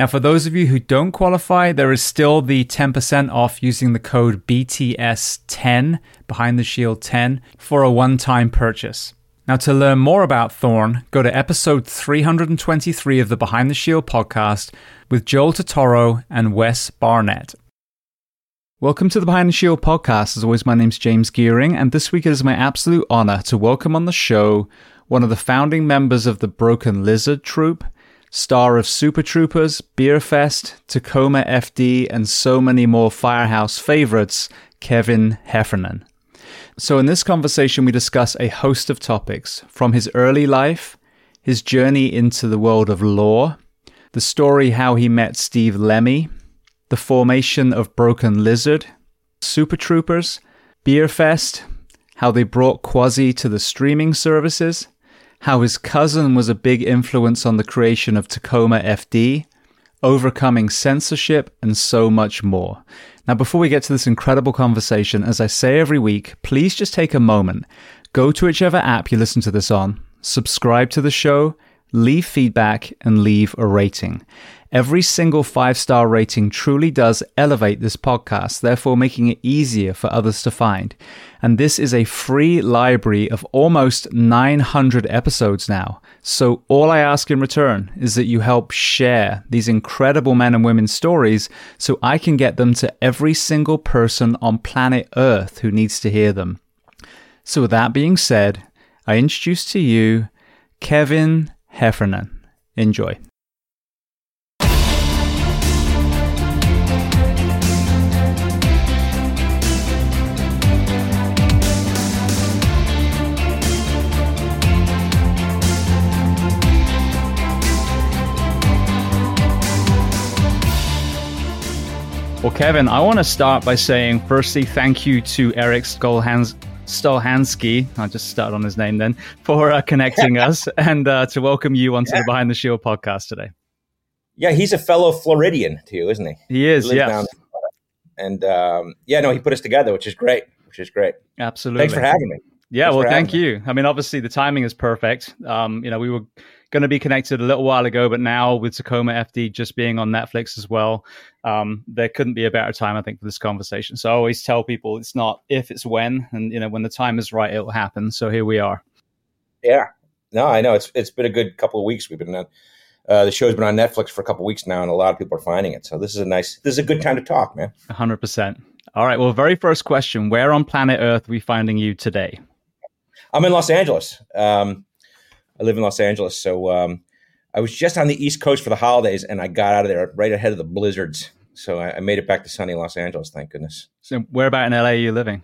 Now, for those of you who don't qualify, there is still the 10% off using the code BTS10, Behind the Shield 10, for a one time purchase. Now, to learn more about Thorne, go to episode 323 of the Behind the Shield podcast with Joel Totoro and Wes Barnett. Welcome to the Behind the Shield podcast. As always, my name's James Geering, and this week it is my absolute honor to welcome on the show one of the founding members of the Broken Lizard Troupe star of Super Troopers, Beerfest, Tacoma FD, and so many more Firehouse favorites, Kevin Heffernan. So, in this conversation, we discuss a host of topics from his early life, his journey into the world of law, the story how he met Steve Lemme, the formation of Broken Lizard, Super Troopers, Beerfest, how they brought Quasi to the streaming services, how his cousin was a big influence on the creation of Tacoma FD, overcoming censorship, and so much more. Now, before we get to this incredible conversation, as I say every week, please just take a moment, go to whichever app you listen to this on, subscribe to the show, leave feedback, and leave a rating. Every single five star rating truly does elevate this podcast, therefore making it easier for others to find. And this is a free library of almost 900 episodes now. So all I ask in return is that you help share these incredible men and women's stories so I can get them to every single person on planet Earth who needs to hear them. So with that being said, I introduce to you Kevin Heffernan. Enjoy. Well, Kevin, I want to start by saying, firstly, thank you to Erik Stolhans- Stolhanske. I just started on his name then for uh, connecting us and uh, to welcome you onto yeah. the Behind the Shield podcast today. Yeah, he's a fellow Floridian too, isn't he? He is. Yeah. And um, yeah, no, he put us together, which is great. Which is great. Absolutely. Thanks for having me. Yeah, Thanks well, thank you. Me. I mean, obviously, the timing is perfect. Um, you know, we were going to be connected a little while ago, but now with Tacoma FD just being on Netflix as well, um, there couldn't be a better time, I think, for this conversation. So I always tell people it's not if, it's when, and you know, when the time is right, it will happen. So here we are. Yeah, no, I know it's it's been a good couple of weeks. We've been on uh, the show's been on Netflix for a couple of weeks now, and a lot of people are finding it. So this is a nice, this is a good time to talk, man. hundred percent. All right. Well, very first question: Where on planet Earth are we finding you today? I'm in Los Angeles. Um, I live in Los Angeles, so um, I was just on the East Coast for the holidays, and I got out of there right ahead of the blizzards. So I, I made it back to sunny Los Angeles. Thank goodness. So where about in LA are you living?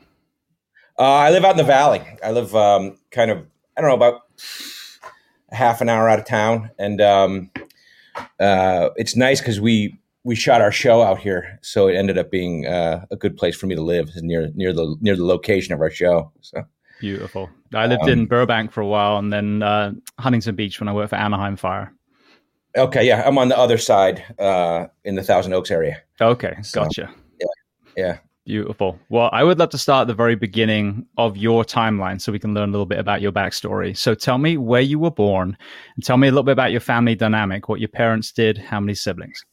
Uh, I live out in the valley. I live um, kind of I don't know about half an hour out of town, and um, uh, it's nice because we we shot our show out here, so it ended up being uh, a good place for me to live near near the near the location of our show. So Beautiful. I lived um, in Burbank for a while and then uh, Huntington Beach when I worked for Anaheim Fire. Okay, yeah, I'm on the other side uh, in the Thousand Oaks area. Okay, so, gotcha. Yeah. Yeah. Beautiful. Well, I would love to start at the very beginning of your timeline so we can learn a little bit about your backstory. So tell me where you were born and tell me a little bit about your family dynamic, what your parents did, how many siblings.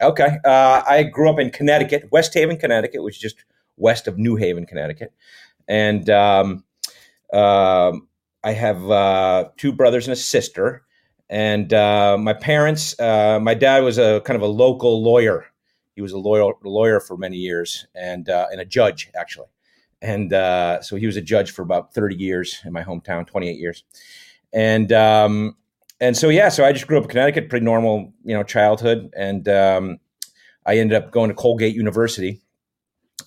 Okay. Uh, I grew up in Connecticut, West Haven, Connecticut, which is just west of New Haven, Connecticut. And um, uh, I have uh, two brothers and a sister. And uh, my parents, uh, my dad was a kind of a local lawyer. He was a lawyer, lawyer for many years and, uh, and a judge, actually. And so he was a judge for about 30 years in my hometown, 28 years. And um, and so yeah, so I just grew up in Connecticut, pretty normal, you know, childhood, and um, I ended up going to Colgate University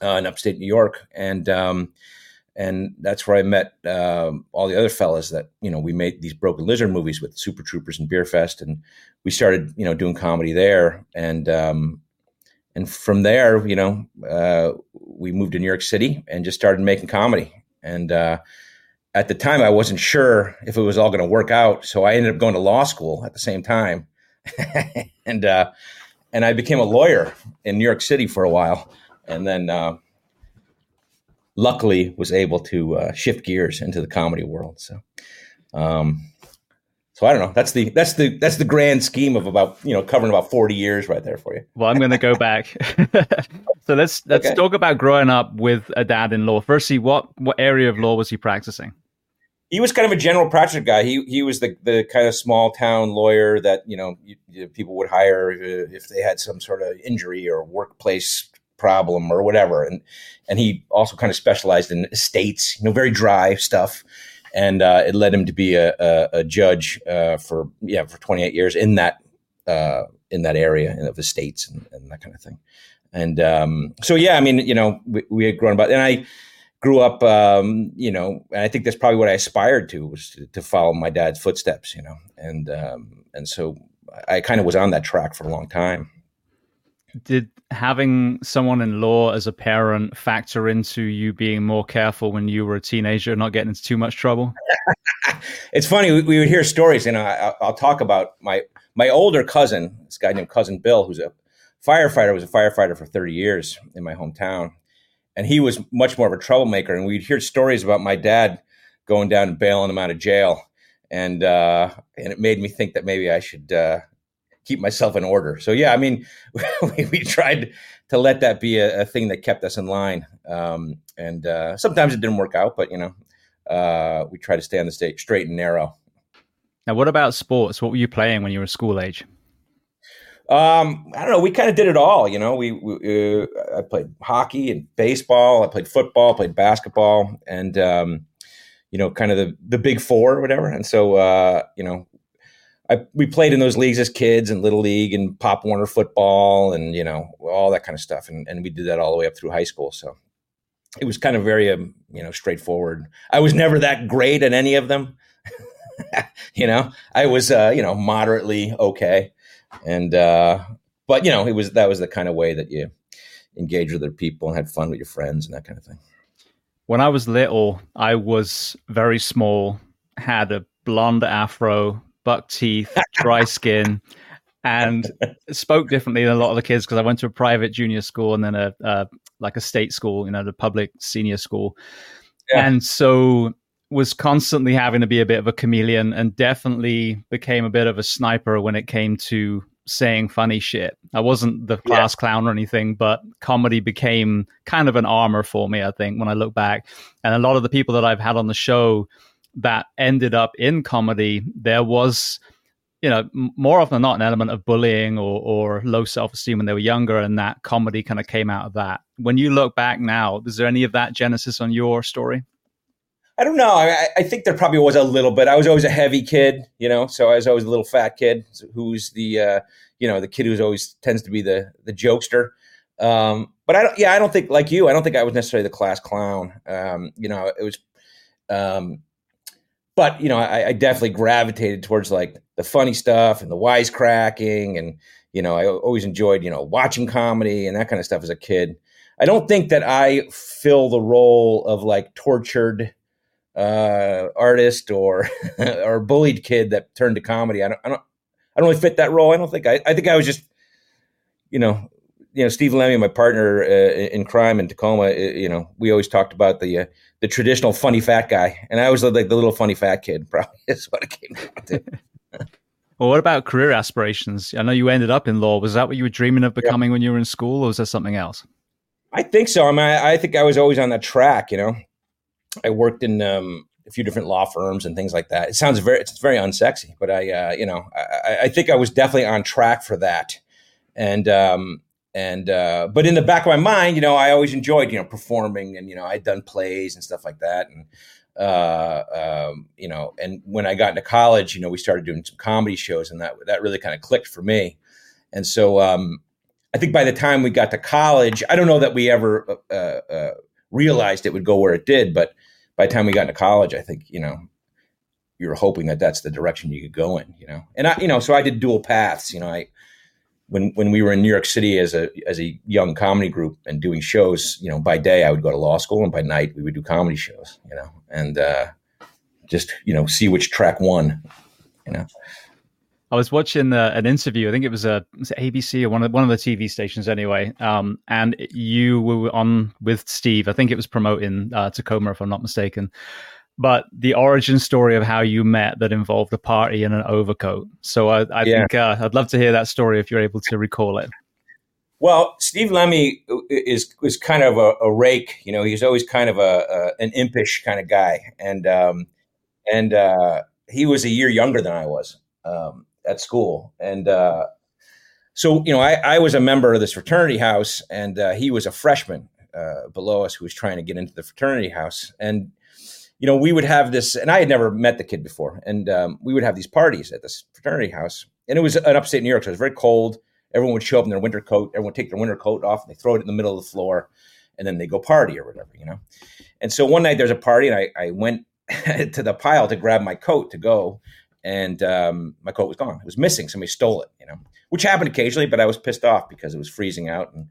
uh, in upstate New York, and um, and that's where I met um, all the other fellas that you know we made these Broken Lizard movies with Super Troopers and Beerfest, and we started you know doing comedy there, and um, and from there, you know, uh, we moved to New York City and just started making comedy, and uh, at the time I wasn't sure if it was all going to work out. So I ended up going to law school at the same time, and uh, and I became a lawyer in New York City for a while, and then uh, luckily was able to uh, shift gears into the comedy world. So. Um, so I don't know. That's the that's the that's the grand scheme of about you know covering about forty years right there for you. Well, I'm going to go back. so let's let's okay. talk about growing up with a dad in law. Firstly, what what area of law was he practicing? he was kind of a general practice guy. He he was the the kind of small town lawyer that you know you, you, people would hire if they had some sort of injury or workplace problem or whatever. And and he also kind of specialized in estates, you know, very dry stuff. And uh, it led him to be a, a, a judge uh, for yeah for 28 years in that uh, in that area of estates and, and that kind of thing. And um, so yeah, I mean, you know, we, we had grown up, and I grew up, um, you know, and I think that's probably what I aspired to was to, to follow my dad's footsteps, you know, and um, and so I kind of was on that track for a long time. Did having someone in law as a parent factor into you being more careful when you were a teenager, and not getting into too much trouble? it's funny we, we, would hear stories, and I, will talk about my my older cousin, this guy named cousin Bill, who's a firefighter, was a firefighter for thirty years in my hometown, and he was much more of a troublemaker. And we'd hear stories about my dad going down and bailing him out of jail, and uh, and it made me think that maybe I should uh, keep myself in order. So yeah, I mean, we, we tried to let that be a, a, thing that kept us in line, um, and uh, sometimes it didn't work out, but you know, uh, we try to stay on the state straight and narrow. Now, what about sports? What were you playing when you were a school age? Um, I don't know. We kind of did it all. You know, we, we uh, I played hockey and baseball. I played football, played basketball, and um, you know, kind of the the big four or whatever. And so, uh, you know, I we played in those leagues as kids and little league and Pop Warner football and you know all that kind of stuff. And and we did that all the way up through high school. So it was kind of very um, you know straightforward. I was never that great at any of them. you know, I was uh, you know moderately okay and uh, but you know, it was that was the kind of way that you engage with other people and had fun with your friends and that kind of thing. When I was little, I was very small, had a blonde afro, buck teeth, dry skin, and spoke differently than a lot of the kids because I went to a private junior school and then a, like a state school, you know, the public senior school, yeah. and so was constantly having to be a bit of a chameleon and definitely became a bit of a sniper when it came to saying funny shit. I wasn't the class yeah. clown or anything, but comedy became kind of an armor for me, I think, when I look back. And a lot of the people that I've had on the show that ended up in comedy, there was, you know, more often than not, an element of bullying or, or low self esteem when they were younger. And that comedy kind of came out of that. When you look back now, is there any of that genesis on your story? I don't know. I, I, think there probably was a little bit. I was always a heavy kid, you know, so I was always a little fat kid who's the, uh, you know, the kid who's always tends to be the the jokester. Um, but I don't. Yeah, I don't think like you. I don't think I was necessarily the class clown. Um, you know, it was. Um, but you know, I, I, definitely gravitated towards like the funny stuff and the wisecracking, and you know, I always enjoyed you know watching comedy and that kind of stuff as a kid. I don't think that I fill the role of like tortured uh, artist or or bullied kid that turned to comedy. I don't, I don't, I don't really fit that role. I don't think I, I think I was just, you know, you know, Steve Lemme, my partner uh, in crime in Tacoma, uh, you know, we always talked about the uh, the traditional funny fat guy, and I was like the little funny fat kid. Probably is what it came down to. well, what about career aspirations? I know you ended up in law. Was that what you were dreaming of becoming yeah. when you were in school, or was there something else? I think so. I mean, I, I think I was always on that track. You know, I worked in um, a few different law firms and things like that. It sounds very, it's very unsexy, but I, uh, you know, I, I, think I was definitely on track for that. And, um, and, uh, but in the back of my mind, you know, I always enjoyed, you know, performing and, you know, I'd done plays and stuff like that. And, uh, um, you know, and when I got into college, you know, we started doing some comedy shows and that, that really kind of clicked for me. And so, um, I think by the time we got to college, I don't know that we ever, uh, uh realized it would go where it did, but, by the time we got into college, I think, you know, you were hoping that that's the direction you could go in, you know? And I, you know, so I did dual paths, you know, I, when, when we were in New York City as a, as a young comedy group and doing shows, you know, by day I would go to law school and by night we would do comedy shows, you know, and, uh, just, you know, see which track won, you know? I was watching uh, an interview. I think it was a was it ABC or one of one of the TV stations anyway. Um, and you were on with Steve. I think it was promoting uh, Tacoma, if I'm not mistaken. But the origin story of how you met that involved a party and an overcoat. So I, I yeah. think uh, I'd love to hear that story if you're able to recall it. Well, Steve Lemme is was kind of a, a rake. You know, he's always kind of a, a an impish kind of guy, and um, and uh, he was a year younger than I was. Um, at school. And uh, so, you know, I, I, was a member of this fraternity house, and uh, he was a freshman uh, below us who was trying to get into the fraternity house. And, you know, we would have this, and I had never met the kid before, and um, we would have these parties at this fraternity house. And it was an upstate New York, so it was very cold. Everyone would show up in their winter coat. Everyone would take their winter coat off, and they throw it in the middle of the floor, and then they go party or whatever, you know. And so one night there's a party, and I, I went to the pile to grab my coat to go and um, my coat was gone. It was missing. Somebody stole it, you know, which happened occasionally, but I was pissed off because it was freezing out and,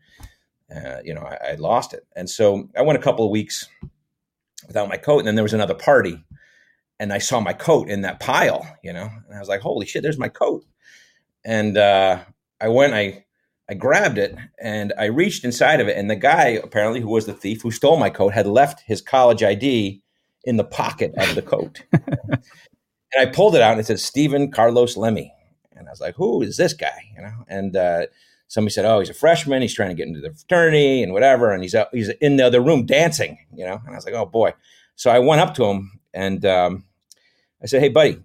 uh, you know, I, I, lost it. And so I went a couple of weeks without my coat. And then there was another party and I saw my coat in that pile, you know, and I was like, holy shit, there's my coat. And uh, I went, I, I grabbed it and I reached inside of it. And the guy, apparently, who was the thief who stole my coat, had left his college ID in the pocket of the coat. And I pulled it out and it said Stephen Carlos Lemme. And I was like, who is this guy? You know, and uh, somebody said, oh, he's a freshman. He's trying to get into the fraternity and whatever. And he's, uh, he's in the other room dancing, you know? And I was like, oh boy. So I went up to him and um, I said, hey, buddy,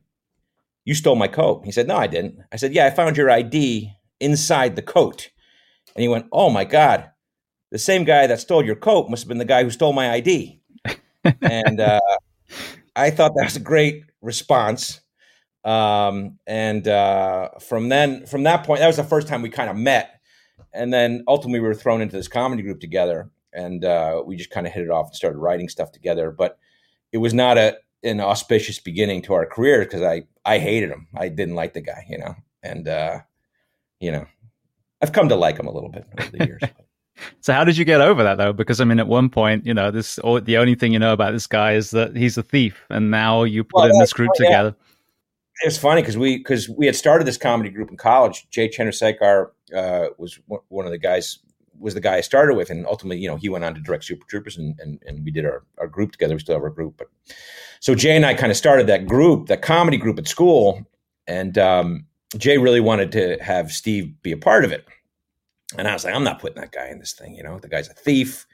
you stole my coat. He said, no, I didn't. I said, yeah, I found your ID inside the coat. And he went, oh my God, the same guy that stole your coat must have been the guy who stole my ID. and uh, I thought that was a great response. Um, and uh, from then, from that point, that was the first time we kind of met. And then ultimately, we were thrown into this comedy group together, and uh, we just kind of hit it off and started writing stuff together. But it was not a an auspicious beginning to our career because I I hated him. I didn't like the guy, you know, and uh, you know, I've come to like him a little bit over the years. So how did you get over that though? Because I mean, at one point, you know, this the only thing you know about this guy is that he's a thief, and now you put well, in this group together. It's funny because we because we had started this comedy group in college. Jay Chandrasekhar uh, was one of the guys was the guy I started with, and ultimately, you know, he went on to direct Super Troopers, and and, and we did our, our group together. We still have our group, but so Jay and I kind of started that group, that comedy group at school, and um, Jay really wanted to have Steve be a part of it. And I was like, I'm not putting that guy in this thing. You know, the guy's a thief.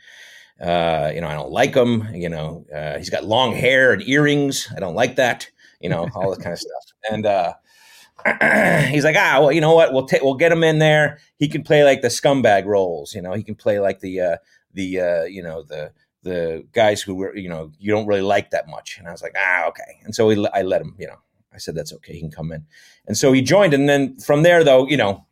Uh, you know, I don't like him. You know, uh, he's got long hair and earrings. I don't like that. You know, all this kind of stuff. And uh, he's like, ah, well, you know what? We'll take, we'll get him in there. He can play like the scumbag roles. You know, he can play like the, uh, the, uh, you know, the, the guys who were, you know, you don't really like that much. And I was like, ah, okay. And so we, I let him, you know, I said, that's okay. He can come in. And so he joined. And then from there, though, you know,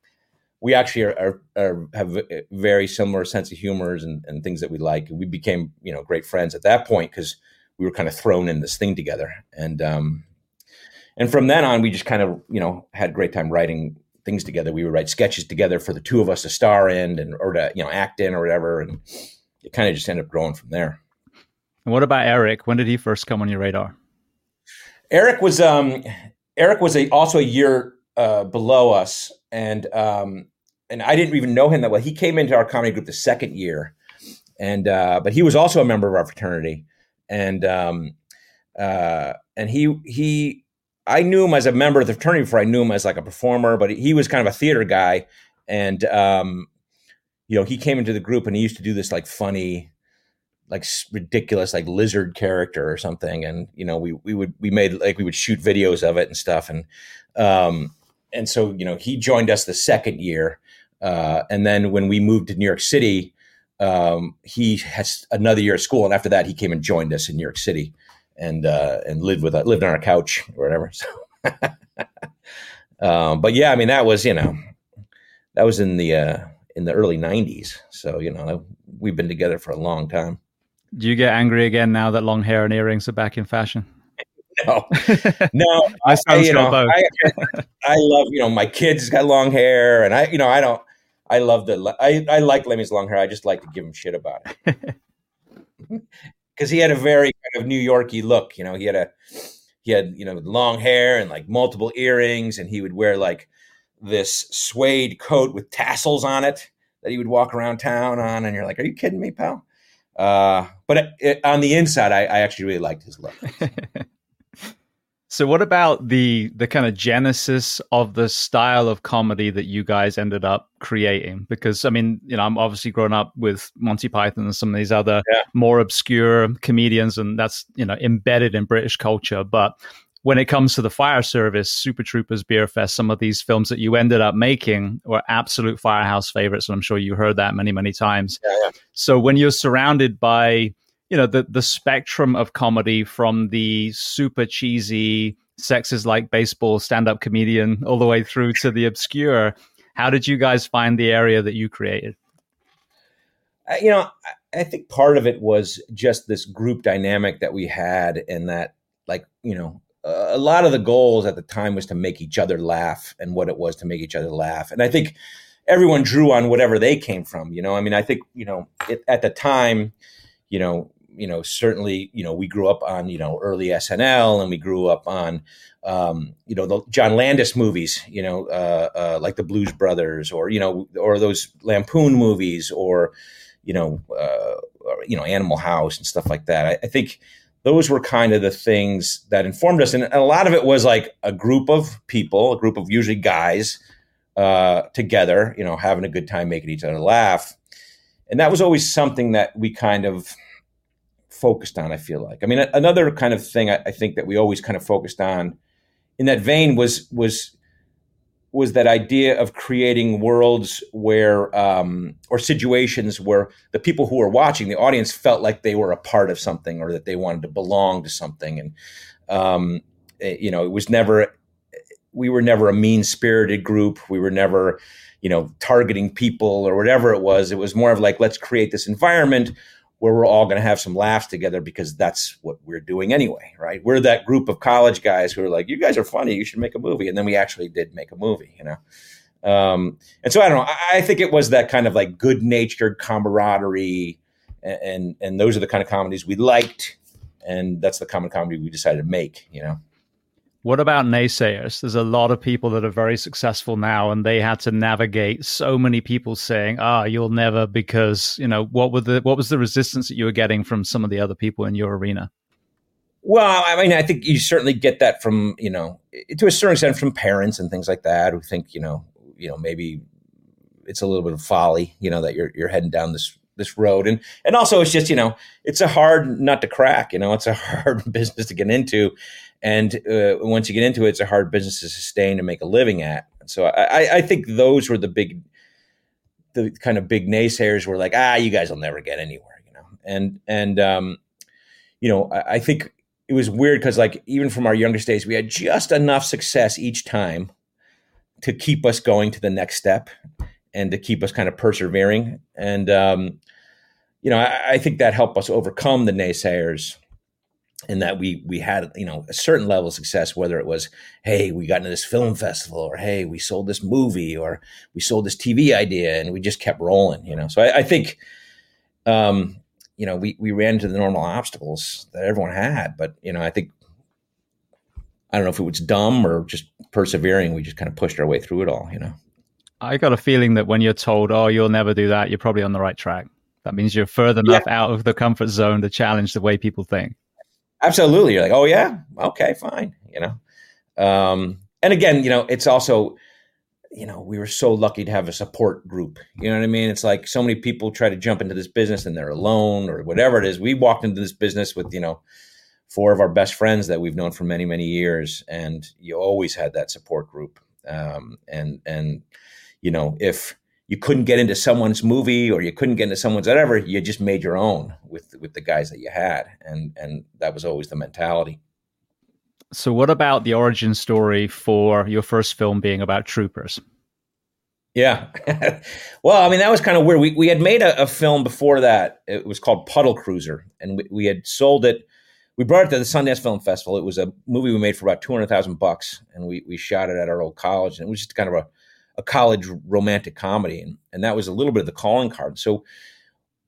we actually are, are, are, have very similar sense of humors and, and things that we like. We became, you know, great friends at that point because we were kind of thrown in this thing together. And, um, and from then on, we just kind of, you know, had a great time writing things together. We would write sketches together for the two of us to star in and, or to, you know, act in or whatever. And it kind of just ended up growing from there. And what about Erik? When did he first come on your radar? Erik was, um, Eric was a, also a year uh, below us. And um, and I didn't even know him that well. He came into our comedy group the second year, and uh, but he was also a member of our fraternity, and um, uh, and he he I knew him as a member of the fraternity before I knew him as like a performer, but he was kind of a theater guy, and um, you know he came into the group and he used to do this like funny like ridiculous like lizard character or something. And you know we we would we made like we would shoot videos of it and stuff. And um and so you know he joined us the second year. Uh and then when we moved to New York City um he has another year of school. And after that he came and joined us in New York City and uh and lived with us lived on our couch or whatever so um but yeah I mean that was you know that was in the uh in the early 90s so you know we've been together for a long time do you get angry again now that long hair and earrings are back in fashion? No, no. I, I, you know, I, I, love you know my kids got long hair, and I you know I don't. I love the I I like Lemme's long hair. I just like to give him shit about it because he had a very of New Yorky look. You know, he had a he had you know long hair and like multiple earrings, and he would wear like this suede coat with tassels on it that he would walk around town on. And you're like, are you kidding me, pal? Uh, but it, it, on the inside, I, I, actually really liked his look. so, what about the the kind of genesis of the style of comedy that you guys ended up creating? Because I mean, you know, I'm obviously grown up with Monty Python and some of these other yeah. more obscure comedians, and that's you know embedded in British culture. But when it comes to the fire service, Super Troopers, Beerfest, some of these films that you ended up making were absolute firehouse favorites. And I'm sure you heard that many, many times. Yeah, yeah. So when you're surrounded by, you know, the, the spectrum of comedy from the super cheesy, sexes like baseball stand up comedian all the way through to the obscure, how did you guys find the area that you created? You know, I think part of it was just this group dynamic that we had and that like you know a lot of the goals at the time was to make each other laugh and what it was to make each other laugh. And I think everyone drew on whatever they came from. You know, I mean, I think you know it, at the time, you know, you know, certainly, you know, we grew up on you know early SNL, and we grew up on um, you know the John Landis movies, you know, uh, uh, like the Blues Brothers, or you know, or those Lampoon movies, or you know, uh, or, you know, Animal House and stuff like that. I, I think those were kind of the things that informed us. And, a lot of it was like a group of people, a group of usually guys uh, together, you know, having a good time, making each other laugh. And that was always something that we kind of focused on, I feel like. I mean, another kind of thing I, I think that we always kind of focused on in that vein was was was that idea of creating worlds where um, or situations where the people who were watching the audience felt like they were a part of something or that they wanted to belong to something. And um, it, you know it was never we were never a mean spirited group. We were never you know targeting people or whatever it was. It was more of like let's create this environment where we're all going to have some laughs together because that's what we're doing anyway, right? We're that group of college guys who are like, "You guys are funny. You should make a movie," and then we actually did make a movie, you know. Um, and so I don't know. I, I, think it was that kind of like good natured camaraderie, and, and and those are the kind of comedies we liked, and that's the common comedy we decided to make, you know. What about naysayers? There's a lot of people that are very successful now, and they had to navigate so many people saying, "Ah, you'll never," because you know what were the what was the resistance that you were getting from some of the other people in your arena? Well, I mean, I think you certainly get that from you know to a certain extent from parents and things like that who think you know you know maybe it's a little bit of folly, you know, that you're you're heading down this this road and and also it's just you know it's a hard nut to crack you know it's a hard business to get into and uh, once you get into it, it's a hard business to sustain and make a living at. So I, I think those were the big, the kind of big naysayers were like, ah, you guys will never get anywhere, you know. And and um, you know, I, I think it was weird because like even from our youngest days, we had just enough success each time to keep us going to the next step and to keep us kind of persevering. And um, you know, I, I think that helped us overcome the naysayers and that we we had you know a certain level of success whether it was hey we got into this film festival or hey we sold this movie or we sold this tv idea and we just kept rolling you know so i, I think um you know we we ran into the normal obstacles that everyone had but you know i think i don't know if it was dumb or just persevering we just kind of pushed our way through it all you know I got a feeling that when you're told, "Oh, you'll never do that," you're probably on the right track. That means you're further yeah. enough out of the comfort zone to challenge the way people think. Absolutely, you're like, "Oh yeah, okay, fine," you know. Um, and again, you know, it's also, you know, we were so lucky to have a support group. You know what I mean? It's like so many people try to jump into this business and they're alone or whatever it is. We walked into this business with, you know, four of our best friends that we've known for many, many years, and you always had that support group. Um, and and you know, if you couldn't get into someone's movie or you couldn't get into someone's whatever, you just made your own with with the guys that you had, and and that was always the mentality. So, what about the origin story for your first film being about troopers? Yeah. well, I mean, that was kind of weird. We, we had made a, a, film before that. It was called Puddle Cruiser, and we, we, had sold it. We brought it to the Sundance Film Festival. It was a movie we made for about 200,000 bucks, and we, we shot it at our old college. And it was just kind of a, a college romantic comedy. And, and that was a little bit of the calling card. So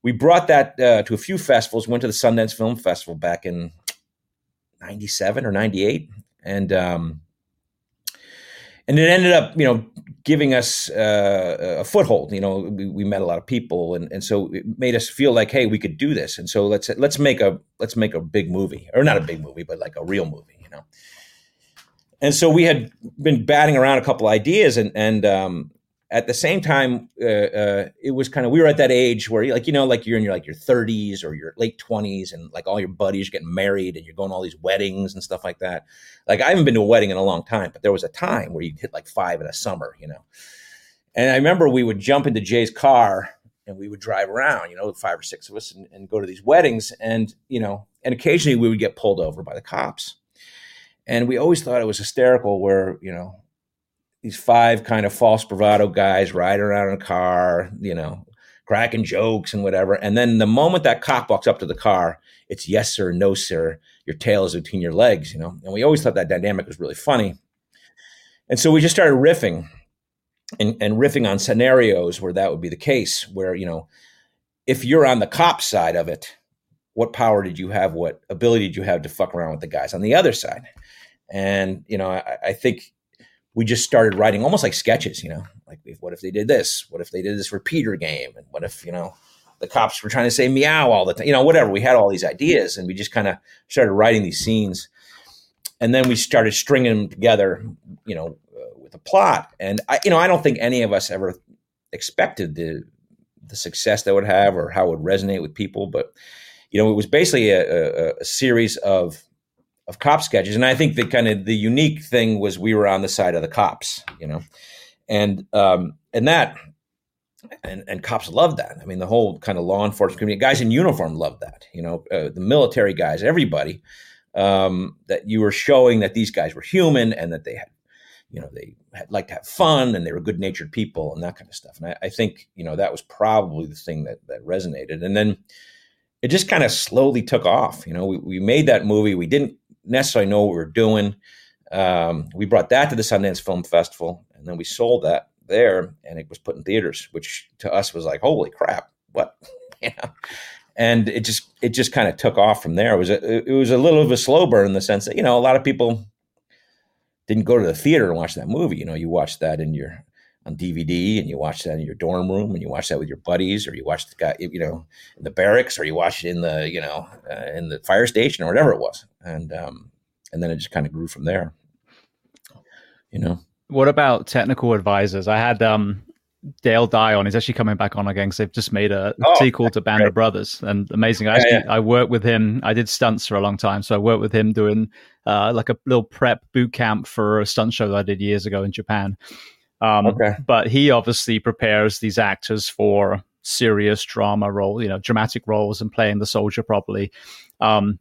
we brought that uh, to a few festivals, went to the Sundance Film Festival back in 97 or 98 and um, and it ended up you know giving us uh, a foothold you know we, we, met a lot of people and, and so it made us feel like hey we could do this and so let's let's make a let's make a big movie or not a big movie but like a real movie you know and so we had been batting around a couple ideas and and um, at the same time, uh, uh, it was kind of we were at that age where like you know like you're in your like your 30s or your late 20s and like all your buddies are getting married and you're going all these weddings and stuff like that. Like I haven't been to a wedding in a long time, but there was a time where you'd hit like five in a summer, you know. And I remember we would jump into Jay's car and we would drive around, you know, five or six of us and, and go to these weddings and you know, and occasionally we would get pulled over by the cops. And we always thought it was hysterical where, you know, these five kind of false bravado guys riding around in a car, you know, cracking jokes and whatever. And then the moment that cop walks up to the car, it's yes sir, no sir. Your tail is between your legs, you know. And we always thought that dynamic was really funny. And so we just started riffing and, and riffing on scenarios where that would be the case, where, you know, if you're on the cop side of it, what power did you have? What ability did you have to fuck around with the guys on the other side? And, you know, I, I think we just started writing almost like sketches, you know, like what if they did this? What if they did this repeater game? And what if, you know, the cops were trying to say meow all the time, you know, whatever. We had all these ideas and we just kind of started writing these scenes. And then we started stringing them together, you know, uh, with a plot. And I, you know, I don't think any of us ever expected the, the success that would have or how it would resonate with people. But, you know, it was basically a, a, a series of of cop sketches. And I think the kind of the unique thing was we were on the side of the cops, you know, and um, and that and and cops loved that. I mean, the whole kind of law enforcement community, guys in uniform loved that. You know, uh, the military guys, everybody. Um, that you were showing that these guys were human and that they had, you know, they had like to have fun and they were good natured people and that kind of stuff. And I, I think you know that was probably the thing that that resonated. And then it just kind of slowly took off. You know, we, we made that movie. We didn't necessarily know what we were doing. Um, we brought that to the Sundance Film Festival, and then we sold that there, and it was put in theaters, which to us was like, holy crap, what? And it just it just kind of took off from there. It was a, it was a little of a slow burn in the sense that you know a lot of people didn't go to the theater and watch that movie. You know, you watched that in your on DVD and you watch that in your dorm room and you watch that with your buddies or you watch the guy, you know, in the barracks or you watch it in the, you know, uh, in the fire station or whatever it was. And, um, and then it just kind of grew from there, you know. What about technical advisors? I had, um, Dale Dye on. He's actually coming back on again because they've just made a oh, sequel to Band great. of Brothers, and amazing. I actually yeah, yeah. I worked with him. I did stunts for a long time, so I worked with him doing uh, like a little prep boot camp for a stunt show that I did years ago in Japan. Um, okay. But he obviously prepares these actors for serious drama role, you know, dramatic roles and playing the soldier properly. Um,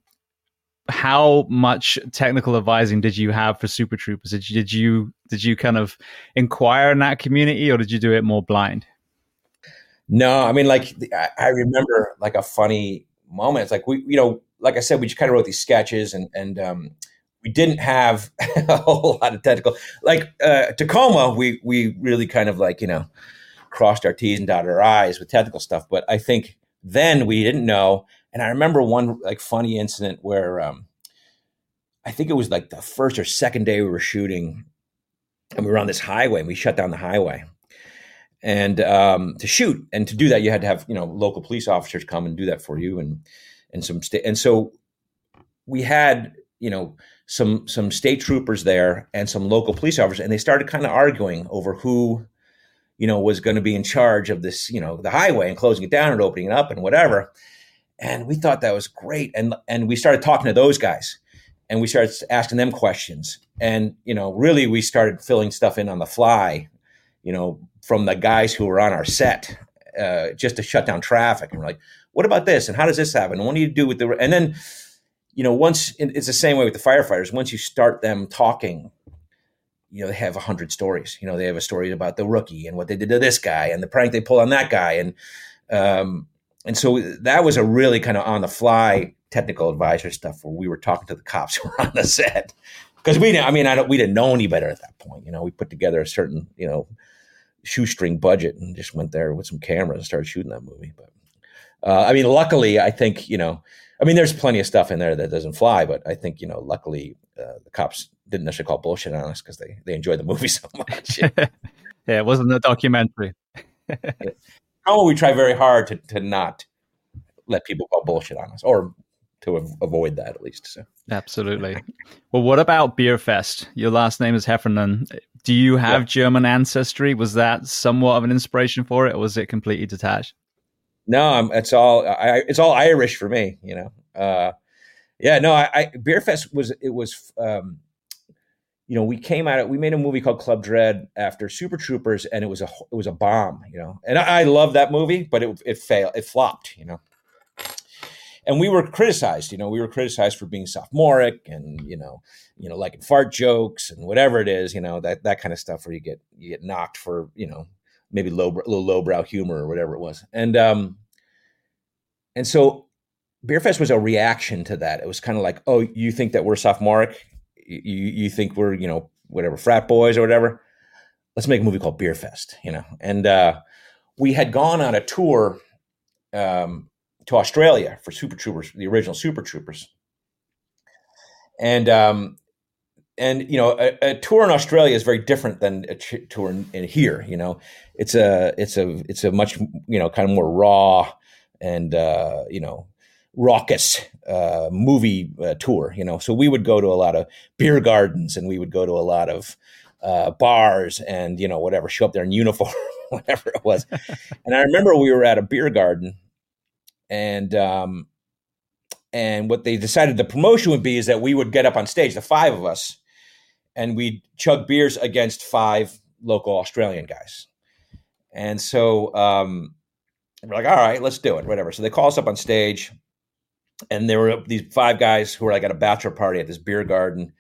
how much technical advising did you have for Super Troopers? Did you, did you did you kind of inquire in that community, or did you do it more blind? No, I mean, like I remember like a funny moment. It's like we, you know, like I said, we just kind of wrote these sketches, and and um, we didn't have a whole lot of technical like uh, Tacoma. We we really kind of like you know crossed our T's and dotted our I's with technical stuff. But I think then we didn't know. And I remember one like funny incident where um, I think it was like the first or second day we were shooting, and we were on this highway and we shut down the highway. and um, to shoot. And to do that, you had to have you know local police officers come and do that for you, and and some sta- and so we had you know some some state troopers there and some local police officers, and they started kind of arguing over who you know was going to be in charge of this you know the highway and closing it down and opening it up and whatever. And we thought that was great, and and we started talking to those guys and we started asking them questions. And you know really we started filling stuff in on the fly you know from the guys who were on our set uh, just to shut down traffic. And we're like what about this? And how does this happen? And what do you do with the and then you know once it's the same way with the firefighters. Once you start them talking you know they have a hundred stories. You know they have a story about the rookie and what they did to this guy and the prank they pulled on that guy. And um and so that was a really kind of on the fly technical advisor stuff where we were talking to the cops who were on the set because we didn't. I mean, I don't, we didn't know any better at that point. You know, we put together a certain you know shoestring budget and just went there with some cameras and started shooting that movie. But uh, I mean, luckily, I think you know. I mean, there's plenty of stuff in there that doesn't fly, but I think you know, luckily, uh, the cops didn't necessarily call bullshit on us because they they enjoyed the movie so much. yeah, it wasn't a documentary. How will we try very hard to to not let people call bullshit on us, or to avoid that at least. So absolutely. Well, what about Beerfest? Your last name is Heffernan. Do you have yeah. German ancestry? Was that somewhat of an inspiration for it, or was it completely detached? No, I'm, it's all I, it's all Irish for me. You know, uh, yeah. No, I, I Beerfest was it was. Um, you know, we came out. We made a movie called Club Dread after Super Troopers, and it was a it was a bomb. You know, and I, I love that movie, but it it failed. It flopped. You know, and we were criticized. You know, we were criticized for being sophomoric and you know, you know, like fart jokes and whatever it is. You know, that that kind of stuff where you get you get knocked for you know maybe low little lowbrow humor or whatever it was. And um, and so Beerfest was a reaction to that. It was kind of like, oh, you think that we're sophomoric? You you think we're you know whatever frat boys or whatever? Let's make a movie called Beerfest. You know, and uh, we had gone on a tour um, to Australia for Super Troopers, the original Super Troopers, and um, and you know a, a, tour in Australia is very different than a ch- tour in, in, here. You know, it's a it's a it's a much you know kind of more raw and uh, you know raucous uh, movie uh, tour. You know, so we would go to a lot of beer gardens and we would go to a lot of uh, bars and you know whatever, show up there in uniform, whatever it was. and I remember we were at a beer garden and um, and what they decided the promotion would be is that we would get up on stage, the five of us, and we'd chug beers against five local Australian guys. And so um, we're like, all right, let's do it, whatever. So they call us up on stage, and there were these five guys who were like at a bachelor party at this beer garden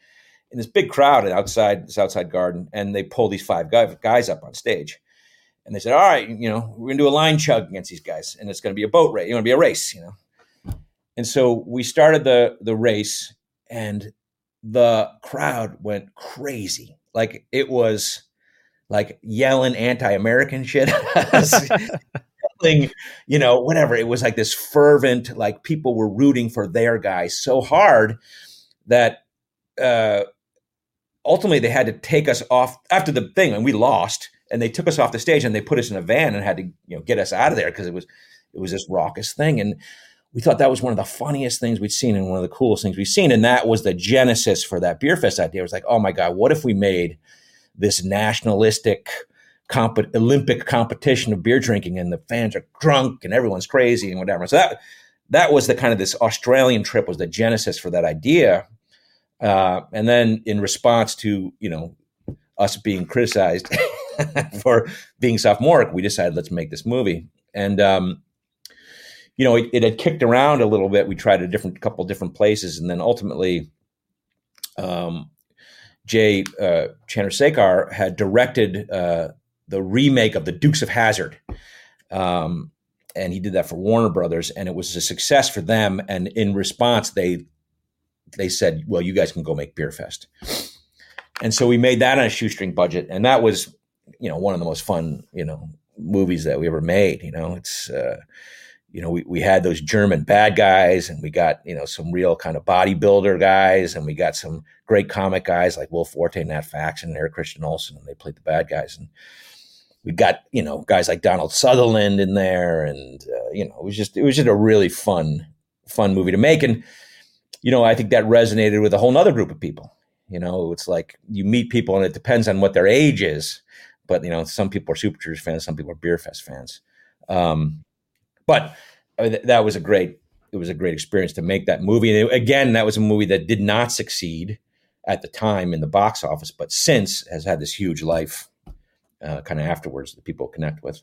in this big crowd outside this outside garden, and they pull these five guys up on stage and they said, "All right, you know, we're gonna do a line chug against these guys, and it's gonna be a boat race. It's gonna be a race, you know." And so we started the the race, and the crowd went crazy. Like it was like yelling anti-American shit, you know, whatever. It was like this fervent, like people were rooting for their guys so hard that uh, ultimately they had to take us off after the thing, and we lost and they took us off the stage and they put us in a van and had to you know get us out of there because it was it was this raucous thing and we thought that was one of the funniest things we'd seen and one of the coolest things we'd seen and that was the genesis for that Beerfest idea it was like oh my god what if we made this nationalistic comp- olympic competition of beer drinking and the fans are drunk and everyone's crazy and whatever so that that was the kind of this australian trip was the genesis for that idea uh, and then in response to you know us being criticized for being sophomoric, we decided let's make this movie. And um, you know, it, it, had kicked around a little bit. We tried a different couple different places, and then ultimately, um, Jay uh, Chandrasekhar had directed uh, the remake of the Dukes of Hazzard. Um, and he did that for Warner Brothers, and it was a success for them. And in response, they they said, "Well, you guys can go make Beerfest." And so we made that on a shoestring budget, and that was you know one of the most fun you know movies that we ever made. You know, it's uh, you know we we had those German bad guys, and we got you know some real kind of bodybuilder guys, and we got some great comic guys like Will Forte, Nat Faxon, and Eric Christian Olsen, and they played the bad guys. And we got you know guys like Donald Sutherland in there, and uh, you know it was just it was just a really fun fun movie to make, and you know I think that resonated with a whole other group of people. You know, it's like you meet people, and it depends on what their age is. But you know, some people are Super Troopers fans, some people are Beerfest fans. Um, but uh, that was a great it was a great experience to make that movie. And it, again, that was a movie that did not succeed at the time in the box office, but since has had this huge life uh, kind of afterwards that people connect with.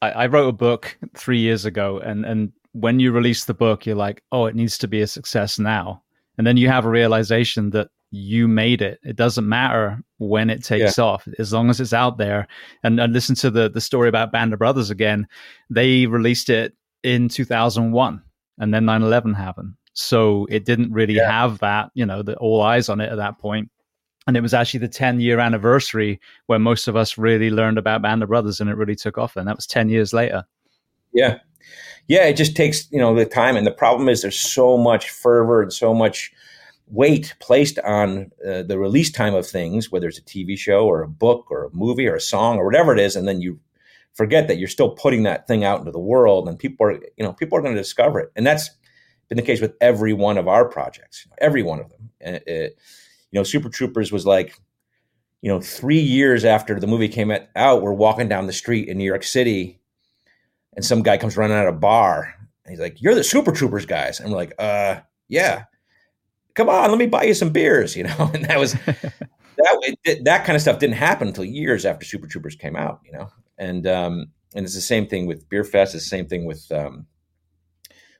I, I wrote a book three years ago, and and when you release the book, you're like, oh, it needs to be a success now, and then you have a realization that you made it. It doesn't matter when it takes yeah. off, as long as it's out there. And, and listen to the the story about Band of Brothers again. They released it in 2001, and then 9/11 happened. So it didn't really yeah. have that, you know, the all eyes on it at that point and it was actually the 10 year anniversary where most of us really learned about band of brothers and it really took off and that was 10 years later. Yeah. Yeah it just takes you know the time and the problem is there's so much fervor and so much weight placed on uh, the release time of things whether it's a tv show or a book or a movie or a song or whatever it is and then you forget that you're still putting that thing out into the world and people are you know people are going to discover it. And that's been the case with every one of our projects every one of them. And it, you know, Super Troopers was like, you know, three years after the movie came out, we're walking down the street in New York City, and some guy comes running out of a bar, and he's like, "You're the Super Troopers guys," and we're like, "Uh, yeah." Come on, let me buy you some beers, you know. And that was that that kind of stuff didn't happen until years after Super Troopers came out, you know. And um, and it's the same thing with Beerfest. It's the same thing with um,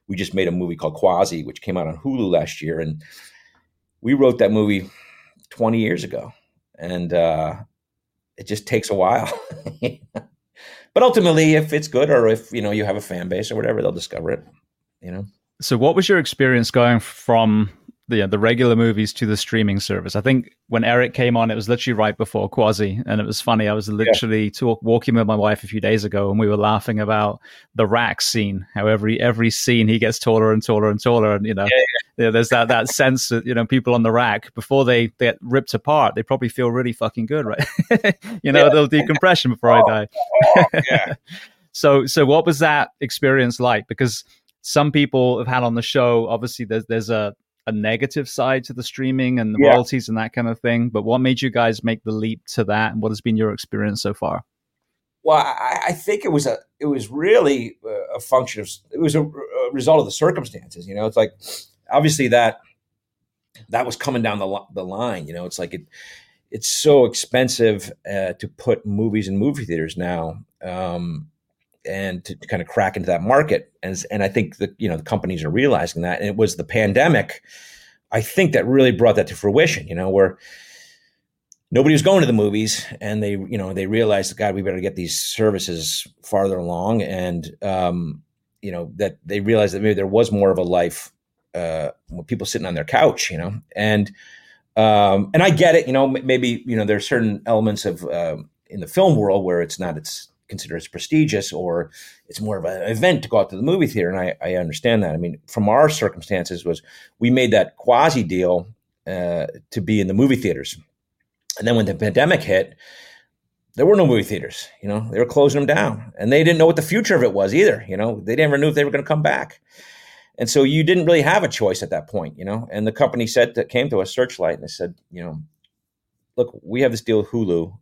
we just made a movie called Quasi, which came out on Hulu last year, and we wrote that movie 20 years ago, and uh, it just takes a while. but ultimately, if it's good or if you know you have a fan base or whatever, they'll discover it. You know. So, what was your experience going from the the regular movies to the streaming service. I think when Erik came on, it was literally right before Quasi, and it was funny. I was literally yeah. talk, walking with my wife a few days ago, and we were laughing about the rack scene. How every every scene he gets taller and taller and taller, and you know, yeah, yeah. there's that that sense that you know people on the rack before they, they get ripped apart, they probably feel really fucking good, right? you know, they'll decompression before oh, I die. oh, oh yeah. so so what was that experience like? Because some people have had on the show. Obviously, there's there's a a negative side to the streaming and the yeah. royalties and that kind of thing. But what made you guys make the leap to that, and what has been your experience so far? Well, I, I think it was a it was really a function of it was a, a, result of the circumstances. You know, it's like obviously that that was coming down the the line. You know, it's like it it's so expensive uh, to put movies in movie theaters now. Um, and to, kind of crack into that market. And, and I think that, you know, the companies are realizing that. And it was the pandemic, I think that really brought that to fruition, you know, where nobody was going to the movies and they, you know, they realized, God, we better get these services farther along. And, um, you know, that they realized that maybe there was more of a life, uh, with people sitting on their couch, you know, and, um, and I get it, you know, maybe, you know, there's certain elements of, um, in the film world where it's not, it's, consider as prestigious or it's more of an event to go out to the movie theater. And I, I understand that. I mean, from our circumstances was we made that quasi deal uh, to be in the movie theaters. And then when the pandemic hit, there were no movie theaters. You know, they were closing them down, and they didn't know what the future of it was either. You know, they never knew if they were going to come back, and so you didn't really have a choice at that point. You know, and the company said that came to us, Searchlight, and they said, you know, look, we have this deal with Hulu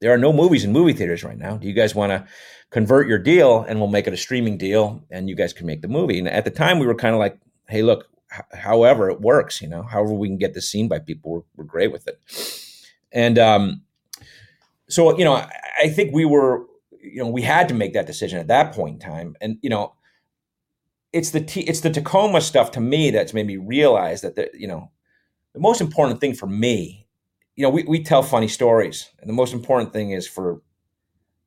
there are no movies in movie theaters right now. Do you guys want to convert your deal and we'll make it a streaming deal and you guys can make the movie? And at the time, we were kind of like, hey, look, h- however it works, you know, however we can get this seen by people, we're, we're great with it. And um, so, you know, I, I think we were, you know, we had to make that decision at that point in time. And, you know, it's the t- it's the Tacoma stuff to me that's made me realize that the, you know the most important thing for me you know, we, we tell funny stories. And the most important thing is for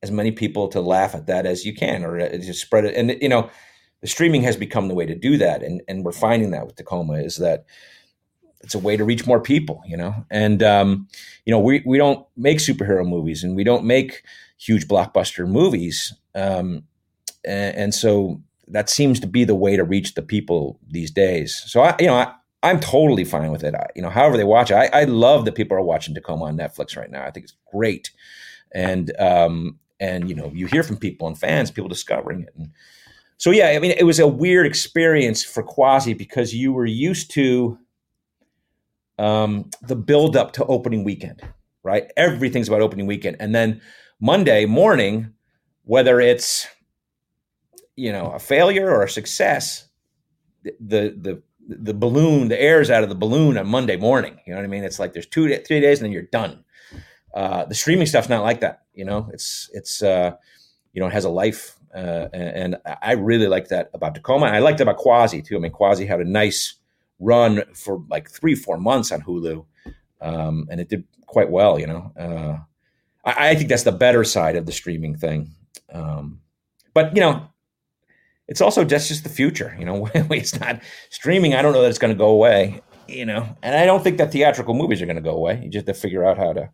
as many people to laugh at that as you can or just spread it. And, you know, the streaming has become the way to do that. And, and we're finding that with Tacoma is that it's a way to reach more people, you know? And, um, you know, we, we don't make superhero movies and we don't make huge blockbuster movies. Um, and, and so that seems to be the way to reach the people these days. So I, you know, I, I'm totally fine with it. I, you know, however they watch it, I, I, love that people are watching Tacoma on Netflix right now. I think it's great, and um, and you know you hear from people and fans, people discovering it. And so yeah, I mean, it was a weird experience for Quasi because you were used to um, the build up to opening weekend, right? Everything's about opening weekend, and then Monday morning, whether it's you know a failure or a success, the the the balloon, the air's out of the balloon on Monday morning. You know what I mean? It's like there's two, three days, and then you're done. Uh, the streaming stuff's not like that. You know, it's it's uh, you know it has a life, uh, and, and, I really like that about Tacoma. And I liked about Quasi too. I mean, Quasi had a nice run for like three, four months on Hulu, um, and it did quite well. You know, uh, I, I, think that's the better side of the streaming thing. Um, but you know, it's also just just the future. You know, it's not streaming. I don't know that it's going to go away. You know, and I don't think that theatrical movies are going to go away. You just have to figure out how to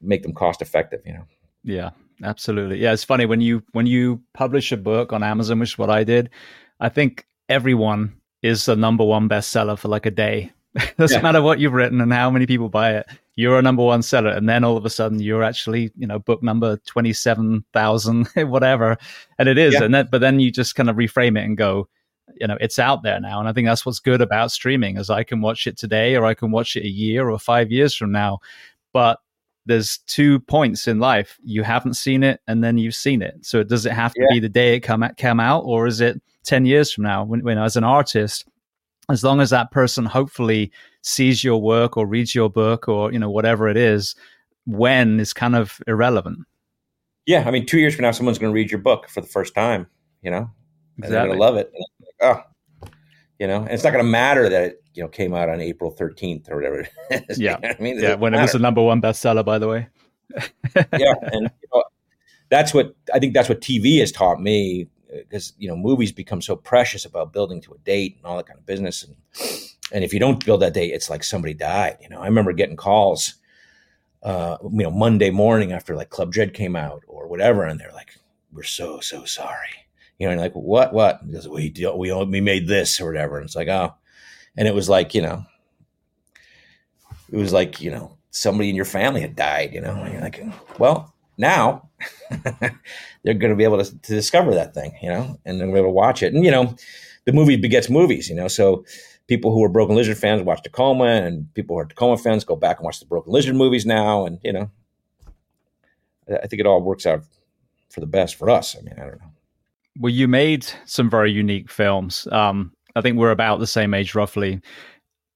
make them cost effective. You know. Yeah, absolutely. Yeah, it's funny when you when you publish a book on Amazon, which is what I did. I think everyone is the number one bestseller for like a day. Doesn't yeah. matter what you've written and how many people buy it. You're a number one seller, and then all of a sudden you're actually, you know, book number twenty seven thousand, whatever, and it is. Yeah. And then, but then you just kind of reframe it and go, you know, it's out there now, and I think that's what's good about streaming, is I can watch it today, or I can watch it a year or five years from now. But there's two points in life: you haven't seen it, and then you've seen it. So does it have to yeah. be the day it come come out, or is it 10 years from now when, when as an artist as long as that person hopefully sees your work or reads your book or you know whatever it is when is kind of irrelevant. Yeah i mean two years from now someone's going to read your book for the first time you know? Exactly. and they're going to love it. Oh you know? And it's not going to matter that it you know came out on april 13th or whatever yeah. i mean? Yeah when matter. it was the number one bestseller by the way. Yeah and you know, that's what i think that's what tv has taught me uh, because you know movies become so precious about building to a date and all that kind of business and and if you don't build that date it's like somebody died you know? I remember getting calls uh you know monday morning after like club dread came out or whatever and they're like we're so so sorry. You know and like what what? Because we we we made this or whatever and it's like oh. And it was like you know it was like you know somebody in your family had died you know? And you're like well now they're going to be able to, to, discover that thing, you know, and they're going to be able to watch it. And, you know, the movie begets movies, you know, so people who are Broken Lizard fans watch Tacoma and people who are Tacoma fans go back and watch the Broken Lizard movies now. And, you know, I think it all works out for the best for us. I mean, I don't know. Well, you made some very unique films. Um, I think we're about the same age, roughly.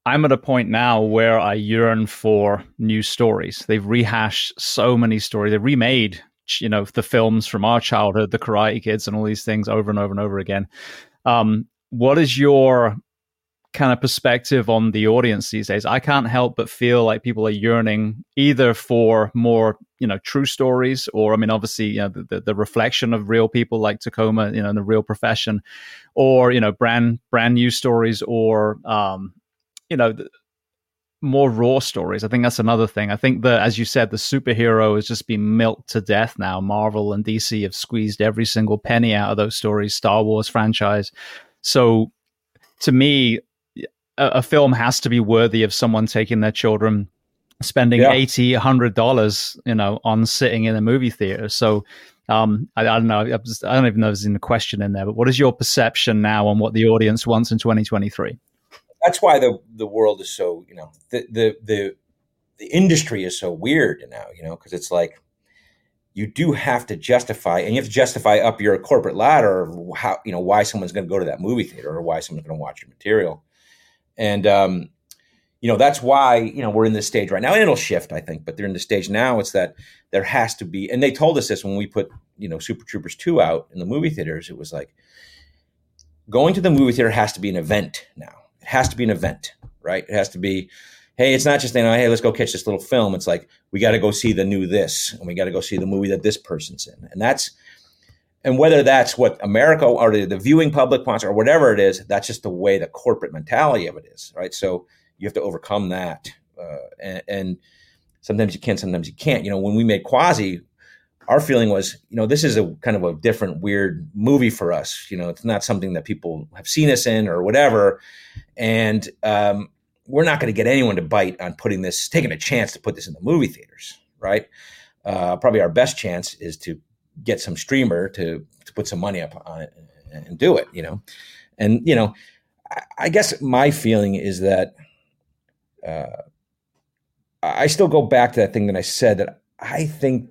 I'm at a point now where I yearn for new stories. They've rehashed so many stories. They remade, you know, the films from our childhood, the Karate Kids, and all these things over and over and over again. Um, what is your kind of perspective on the audience these days? I can't help but feel like people are yearning either for more, you know, true stories, or I mean, obviously, you know, the, the reflection of real people like Tacoma, you know, in the real profession, or you know, brand brand new stories, or um, you know, more raw stories. I think that's another thing. I think that, as you said, the superhero has just been milked to death now. Marvel and DC have squeezed every single penny out of those stories. Star Wars franchise. So, to me, a, a film has to be worthy of someone taking their children, spending yeah. hundred dollars, you know, on sitting in a movie theater. So. Um, I, I, don't know. I, just, I don't even know if there's in the question in there, but what is your perception now on what the audience wants in 2023? that's why the the world is so you know the the the the industry is so weird now you know because it's like you do have to justify and you have to justify up your corporate ladder how you know why someone's going to go to that movie theater or why someone's going to watch your material and um you know that's why you know we're in this stage right now and it'll shift i think but they're in the stage now it's that there has to be and they told us this when we put you know super troopers 2 out in the movie theaters it was like going to the movie theater has to be an event now it has to be an event, right? It has to be, hey, it's not just you know, hey, let's go catch this little film. It's like we got to go see the new this, and we got to go see the movie that this person's in, and that's and whether that's what America or the, viewing public wants or whatever it is, that's just the way the corporate mentality of it is, right? So you have to overcome that, uh, and, and sometimes you can, sometimes you can't. You know, when we made Quasi, our feeling was, you know, this is a kind of a different, weird movie for us. You know, it's not something that people have seen us in or whatever. And um, we're not going to get anyone to bite on putting this, taking a chance to put this in the movie theaters, right? uh, probably our best chance is to get some streamer to, to put some money up on it and, and do it, you know? And, you know, I, I guess my feeling is that, uh, I still go back to that thing that I said that I think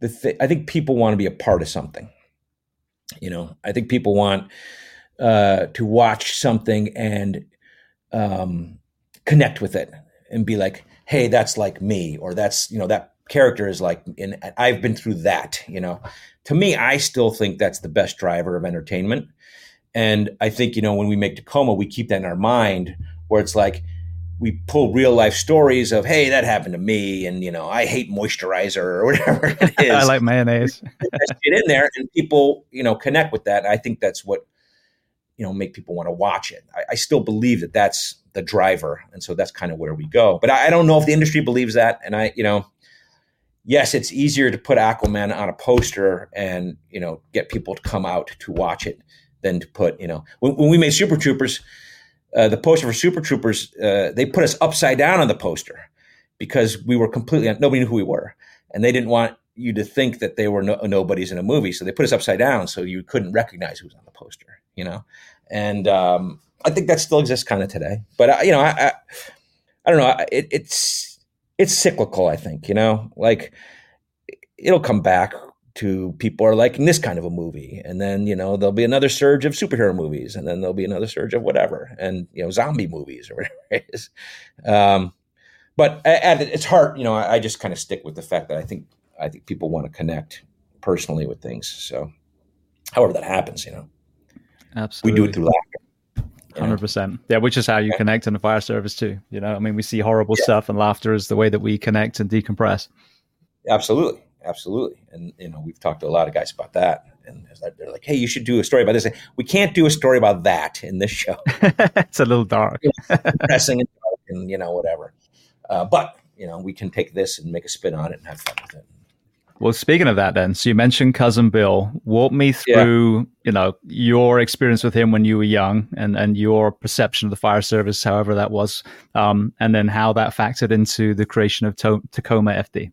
the th- I think people want to be a part of something. You know, I think people want uh, to watch something and um, connect with it and be like, "Hey, that's like me," or "That's you know that character is like." And I've been through that. You know, to me, I still think that's the best driver of entertainment. And I think you know when we make Tacoma, we keep that in our mind where it's like we pull real life stories of hey that happened to me and you know i hate moisturizer or whatever it is i like mayonnaise get in there and people you know connect with that i think that's what you know make people want to watch it I, I, still believe that that's the driver and so that's kind of where we go but I, I don't know if the industry believes that and i you know yes it's easier to put aquaman on a poster and you know get people to come out to watch it than to put you know when, when we made super troopers uh, the poster for Super Troopers, uh, they put us upside down on the poster because we were completely nobody knew who we were, and they didn't want you to think that they were no, nobodies in a movie, so they put us upside down so you couldn't recognize who was on the poster, you know. And um, I think that still exists kind of today, but uh, you know, I, I, I don't know. It, it's it's cyclical. I think you know, like it'll come back to people are liking this kind of a movie and then you know there'll be another surge of superhero movies and then there'll be another surge of whatever and you know zombie movies or whatever it is. Um, but at, its heart you know I, I just kind of stick with the fact that i think i think people want to connect personally with things so however that happens you know? Absolutely we do it through laughter Hundred percent, yeah. Which is how you connect in the fire service too. You know, I mean, we see horrible yeah. stuff, and laughter is the way that we connect and decompress. Absolutely, absolutely. And you know, we've talked to a lot of guys about that, and they're like, "Hey, you should do a story about this." We can't do a story about that in this show. it's a little dark, depressing and dark, and you know, whatever. Uh, but you know, we can take this and make a spin on it and have fun with it. Well, speaking of that, then, so you mentioned cousin Bill. Walk me through, yeah. you know, your experience with him when you were young, and and your perception of the fire service, however that was, um, and then how that factored into the creation of to- Tacoma FD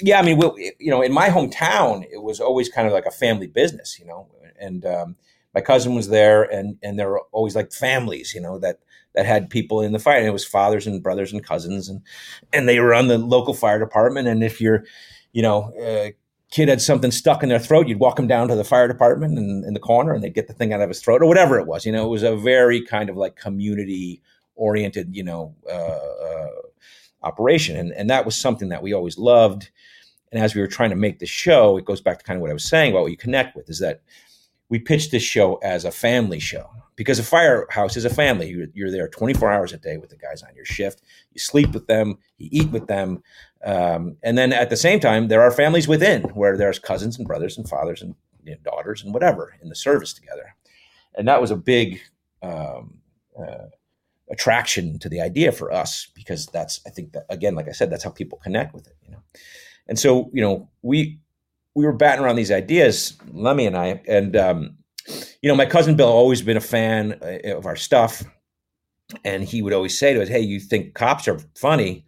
yeah, I mean, we, you know, in my hometown, it was always kind of like a family business, you know, and um, my cousin was there, and and there were always like families, you know, that that had people in the fire. And it was fathers and brothers and cousins, and and they were on the local fire department. And if your, you know, uh, kid had something stuck in their throat, you'd walk them down to the fire department and, in the corner, and they'd get the thing out of his throat or whatever it was. You know, it was a very kind of like community oriented, you know. Uh, uh, operation. And, and that was something that we always loved. And as we were trying to make the show, it goes back to kind of what I was saying about what you connect with is that we pitched this show as a family show because a firehouse is a family. You're, you're, there 24 hours a day with the guys on your shift. You sleep with them, you eat with them. Um, and then at the same time, there are families within where there's cousins and brothers and fathers and you know, daughters and whatever in the service together. And that was a big um, uh, attraction to the idea for us because that's I think that again, like I said, that's how people connect with it, you know. And so, you know, we we were batting around these ideas, Lemme and I, and um, you know, my cousin Bill always been a fan uh, of our stuff, and he would always say to us, "Hey, you think cops are funny?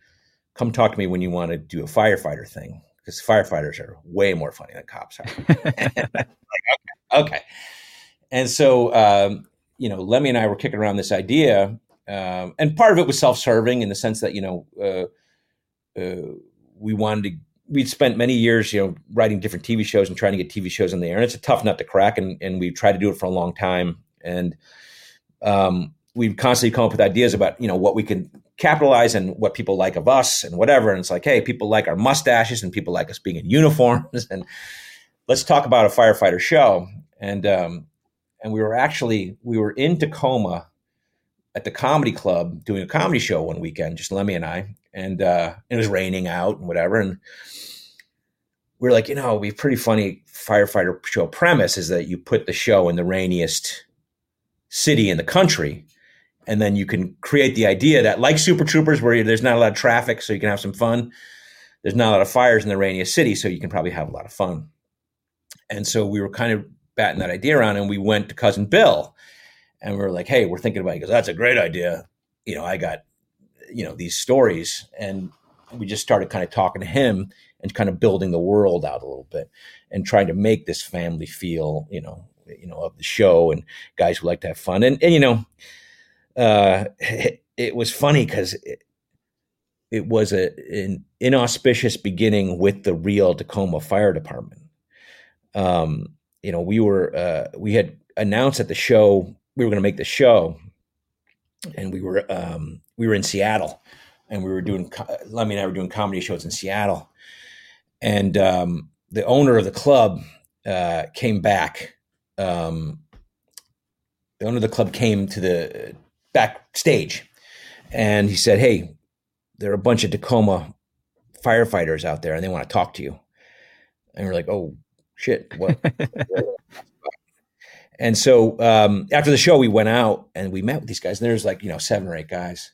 Come talk to me when you want to do a firefighter thing." Because firefighters are way more funny than cops are. like, okay, okay. And so, um, you know, Lemme and I were kicking around this idea um, and part of it was self-serving in the sense that you know uh, uh, we wanted to. We'd spent many years, you know, writing different TV shows and trying to get TV shows on the air, and it's a tough nut to crack. And and we tried to do it for a long time, and um, we've constantly come up with ideas about you know what we can capitalize and what people like of us and whatever. And it's like, hey, people like our mustaches and people like us being in uniforms, and let's talk about a firefighter show. And um, and we were actually we were in Tacoma at the comedy club doing a comedy show one weekend, just Lemme and I, and uh, it was raining out and whatever. And we are like, you know, be pretty funny firefighter show premise is that you put the show in the rainiest city in the country. And then you can create the idea that, like Super Troopers, where there's not a lot of traffic, so you can have some fun. There's not a lot of fires in the rainiest city, so you can probably have a lot of fun. And so we were kind of batting that idea around, and we went to cousin Bill, and we are like, hey, we're thinking about it. Goes, that's a great idea. You know, I got, you know, these stories. And we just started kind of talking to him and kind of building the world out a little bit and trying to make this family feel, you know, you know, of the show and guys who like to have fun. And, and you know, uh, it, it was funny because it, it, was a, an inauspicious beginning with the real Tacoma Fire Department. Um, you know, we were, uh, we had announced at the show, we were going to make the show and we were, um, we were in Seattle and we were doing, Lemme and I were doing comedy shows in Seattle. And um, the owner of the club uh, came back. Um, the owner of the club came to the backstage and he said, Hey, there are a bunch of Tacoma firefighters out there and they want to talk to you. And we're like, Oh, shit. What? and so um, after the show, we went out and we met with these guys. And there's like, you know, seven or eight guys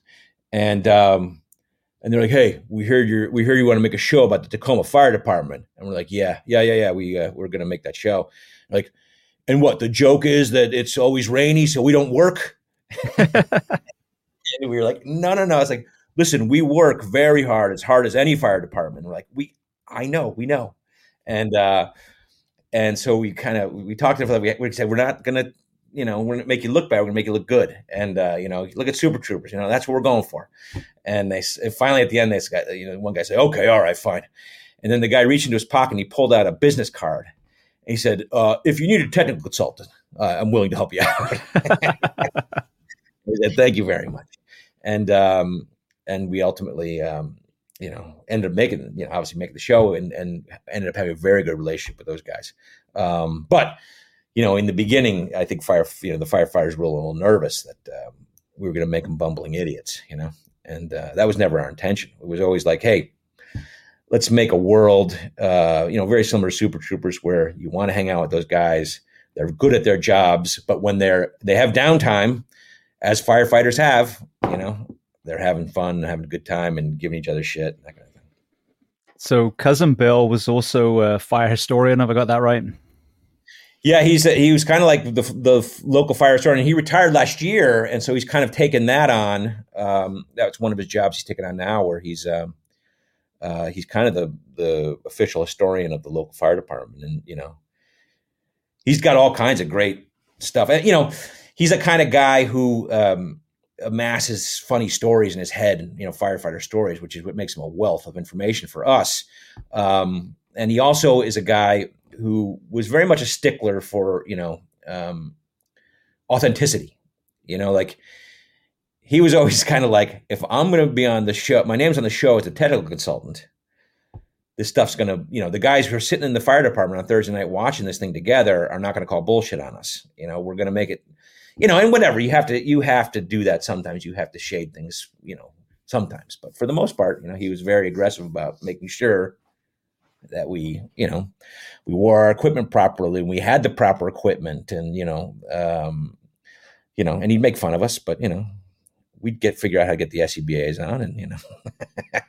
and um, and they're like, "Hey, we heard you. We heard you want to make a show about the Tacoma Fire Department." And we're like, "Yeah, yeah, yeah, yeah. We uh, we're gonna make that show." Like, and what the joke is that it's always rainy, so we don't work. and we were like, "No, no, no." I was like, "Listen, we work very hard, as hard as any fire department." We're like, "We, I know, we know," and uh, and so we kind of we talked to them. We, we said we're not gonna you know, we're gonna make you look bad. We're gonna make you look good. And uh, you know, look at Super Troopers. You know, that's what we're going for. And they and finally at the end, this guy, you know, one guy said, "Okay, all right, fine." And then the guy reached into his pocket and he pulled out a business card. And he said, uh, "If you need a technical consultant, uh, I'm willing to help you out." "Thank you very much." And um, and we ultimately, um, you know, ended up making, you know, obviously making the show and and ended up having a very good relationship with those guys. Um, but you know, in the beginning, I think fire, you know, the firefighters were a little nervous that um, we were going to make them bumbling idiots, you know, and uh, that was never our intention. It was always like, hey, let's make a world, uh, you know, very similar to Super Troopers, where you want to hang out with those guys. They're good at their jobs, but when they're they have downtime, as firefighters have, you know, they're having fun, and having a good time, and giving each other shit. That kind of thing. So, cousin Bill was also a fire historian. Have I got that right? Yeah, he's a, he was kind of like the the local fire sergeant. He retired last year, and so he's kind of taken that on. Um, that's one of his jobs he's taken on now, where he's um, uh, he's kind of the the official historian of the local fire department, and you know, he's got all kinds of great stuff. And, you know, he's the kind of guy who um, amasses funny stories in his head, you know, firefighter stories, which is what makes him a wealth of information for us. Um, and he also is a guy who was very much a stickler for you know um, authenticity. You know, like he was always kind of like, if I'm going to be on the show, my name's on the show as a technical consultant. This stuff's going to, you know, the guys who are sitting in the fire department on Thursday night watching this thing together are not going to call bullshit on us. You know, we're going to make it, you know, and whatever you have to, you have to do that. Sometimes you have to shade things, you know, sometimes, but for the most part, you know, he was very aggressive about making sure that we, you know, we wore our equipment properly and we had the proper equipment and, you know, um, you know, and he'd make fun of us, but, you know, we'd get figure out how to get the SCBAs on and, you know.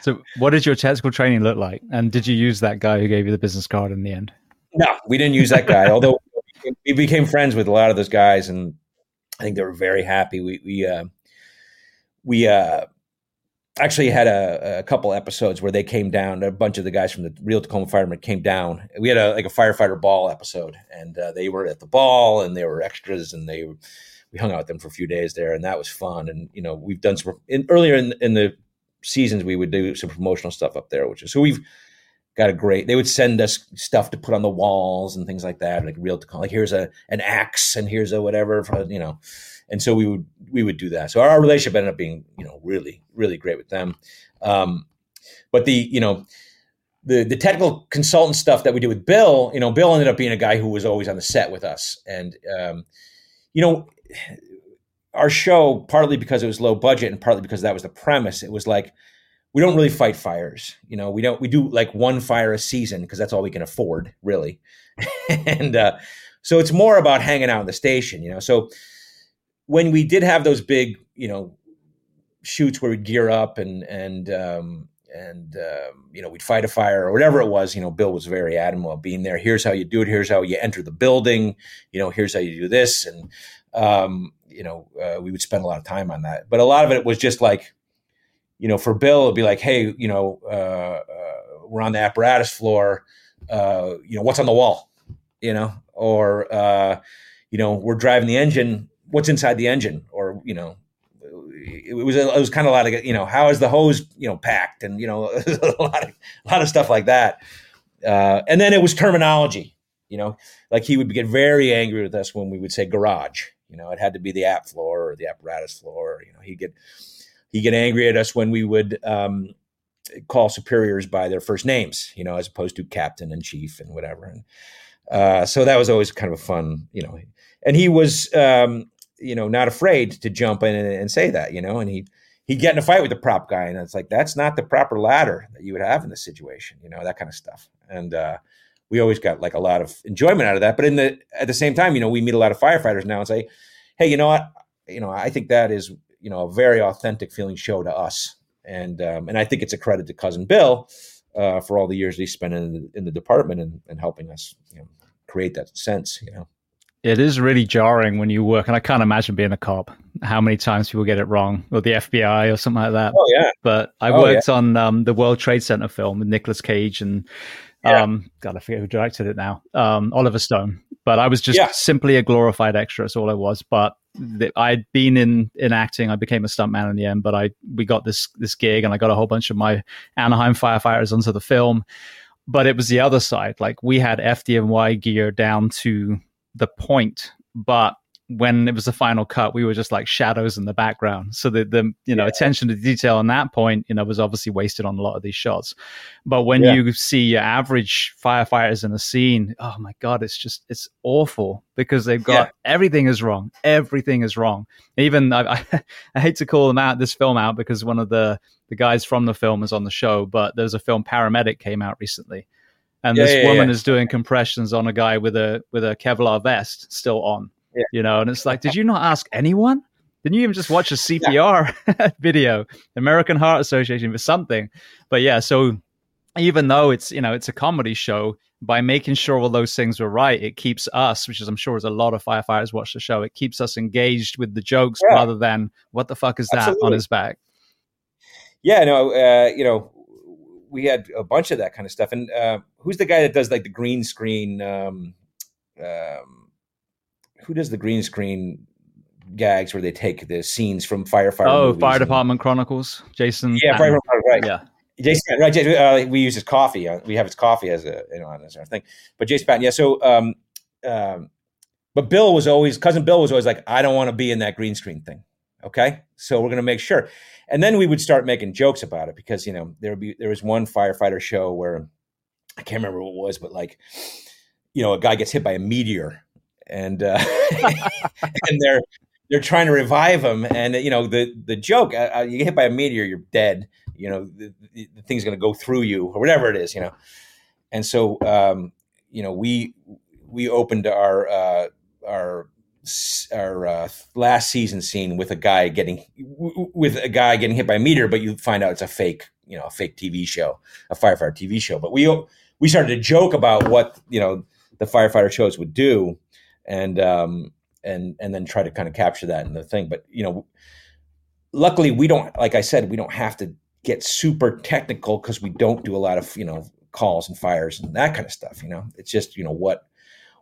so what did your technical training look like? And did you use that guy who gave you the business card in the end? No, we didn't use that guy, although we became friends with a lot of those guys and I think they were very happy. We, we, uh, we, uh, actually had a, a, couple episodes where they came down. A bunch of the guys from the real Tacoma Firemen came down. We had a like a firefighter ball episode, and uh, they were at the ball, and they were extras, and they we hung out with them for a few days there, and that was fun. And you know, we've done some in, earlier in, in the seasons we would do some promotional stuff up there, which is so we've got a great. They would send us stuff to put on the walls and things like that, like real. Like here's a an axe, and here's a whatever, you know and so we would we would do that. So our, relationship ended up being you know really really great with them. Um, but the you know the the technical consultant stuff that we did with Bill, you know, Bill ended up being a guy who was always on the set with us, and um, you know, our show partly because it was low budget and partly because that was the premise. It was like we don't really fight fires, you know. We don't we do like one fire a season because that's all we can afford, really, and uh, so it's more about hanging out in the station, you know. So when we did have those big, you know, shoots where we'd gear up and and um, and um, you know we'd fight a fire or whatever it was, you know, Bill was very adamant about being there. Here's how you do it. Here's how you enter the building. You know, here's how you do this, and um, you know, uh, we would spend a lot of time on that. But a lot of it was just like, you know, for Bill, it'd be like, hey, you know, uh, uh, we're on the apparatus floor. Uh, you know, what's on the wall? You know, or uh, you know, we're driving the engine. What's inside the engine? Or you know, it was it was kind of a lot of you know, how is the hose you know packed, and you know, a lot of a lot of stuff like that. Uh, and then it was terminology. You know, like he would get very angry with us when we would say garage. You know, it had to be the app floor or the apparatus floor. You know, he'd get he'd get angry at us when we would um, call superiors by their first names. You know, as opposed to captain and chief and whatever. And uh, so that was always kind of a fun. You know, and he was um, you know not afraid to jump in and, and say that. You know, and he he'd get in a fight with the prop guy, and it's like that's not the proper ladder that you would have in this situation. You know, that kind of stuff. And uh, we always got like a lot of enjoyment out of that. But in the at the same time, you know, we meet a lot of firefighters now and say, "Hey, you know what? You know, I think that is you know a very authentic feeling show to us." And um, and I think it's a credit to cousin Bill uh, for all the years he spent in the, in the department and, and helping us you know, create that sense. You know. It is really jarring when you work, and I can't imagine being a cop. How many times people get it wrong, or the FBI, or something like that. Oh yeah. But I Oh, worked on um, the World Trade Center film with Nicolas Cage and Yeah. um, God, I forget who directed it now. Um, Oliver Stone. But I was just Yeah. simply a glorified extra. That's all I was. But the, I'd been in in acting. I became a stuntman in the end. But I we got this this gig, and I got a whole bunch of my Anaheim firefighters onto the film. But it was the other side. Like we had FDNY gear down to the point, but when it was the final cut, we were just like shadows in the background. So the the you know Yeah. attention to detail on that point, you know, was obviously wasted on a lot of these shots. But when Yeah. you see your average firefighters in a scene, oh my god, it's just it's awful because they've got everything is wrong. Everything is wrong. Even I, I, I hate to call them out this film out because one of the the guys from the film is on the show, but there's a film Paramedic came out recently. And Yeah, this yeah, woman yeah. is doing compressions on a guy with a with a Kevlar vest still on. Yeah. You know, and it's like, did you not ask anyone? Didn't you even just watch a CPR video, American Heart Association, for something? But yeah, so even though it's you know it's a comedy show, by making sure all those things were right, it keeps us, which is I'm sure as a lot of firefighters watch the show, it keeps us engaged with the jokes Yeah. rather than what the fuck is that on his back? Yeah, no, uh, you know, we had a bunch of that kind of stuff. And uh, who's the guy that does like the green screen? Um, um, who does the green screen gags where they take the scenes from firefighter? Oh, Fire and- Department Chronicles, Jason. Yeah. Fire right. Yeah, Jason, right? Jason, uh, we use his coffee. Uh, we have his coffee as a you know as our thing. But Jason Patton, yeah. So, um, um, but Bill was always cousin Bill was always like, I don't want to be in that green screen thing. Okay, so we're gonna make sure. And then we would start making jokes about it because you know there would be there was one firefighter show where I can't remember what it was, but like you know a guy gets hit by a meteor and uh, and they're they're trying to revive him. And you know the the joke uh, uh, you get hit by a meteor you're dead. You know the, the, thing's going to go through you or whatever it is you know. And so um, you know we we opened our uh, our our uh, last season scene with a guy getting with a guy getting hit by a meteor but you find out it's a fake you know a fake TV show a firefighter TV show. But we we started to joke about what you know the firefighter shows would do and um and and then try to kind of capture that in the thing. But you know luckily we don't like i said we don't have to get super technical because we don't do a lot of you know calls and fires and that kind of stuff you know? It's just you know what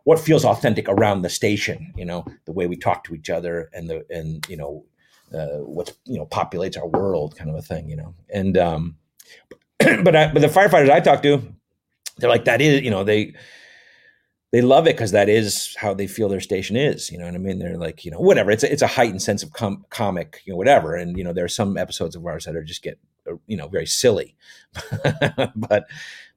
what feels authentic around the station you know? The way we talk to each other and the and you know uh, what's you know populates our world kind of a thing you know? And um but I, but the firefighters i talk to they're like that is you know they they love it because that is how they feel their station is. You know what I mean? They're like, you know, whatever. It's a, it's a heightened sense of com- comic, you know, whatever. And you know, there are some episodes of ours that are just get, uh, you know, very silly. but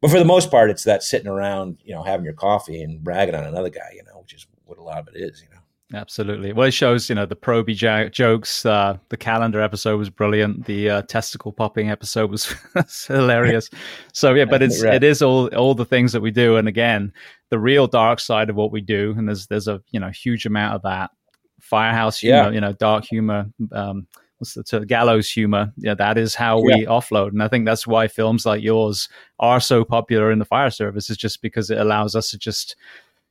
but for the most part, it's that sitting around, you know, having your coffee and bragging on another guy, you know, which is what a lot of it is. You know. Absolutely. Well, it shows, you know, the Proby jokes. Uh, the calendar episode was brilliant. The uh, testicle popping episode was hilarious. So yeah, but it's Right. it is all all the things that we do. And again, the real dark side of what we do, and there's there's a you know huge amount of that firehouse humor, Yeah. you know, dark humor. Um, what's the term? gallows humor? Yeah, that is how we offload, and I think that's why films like yours are so popular in the fire service. Is just because it allows us to just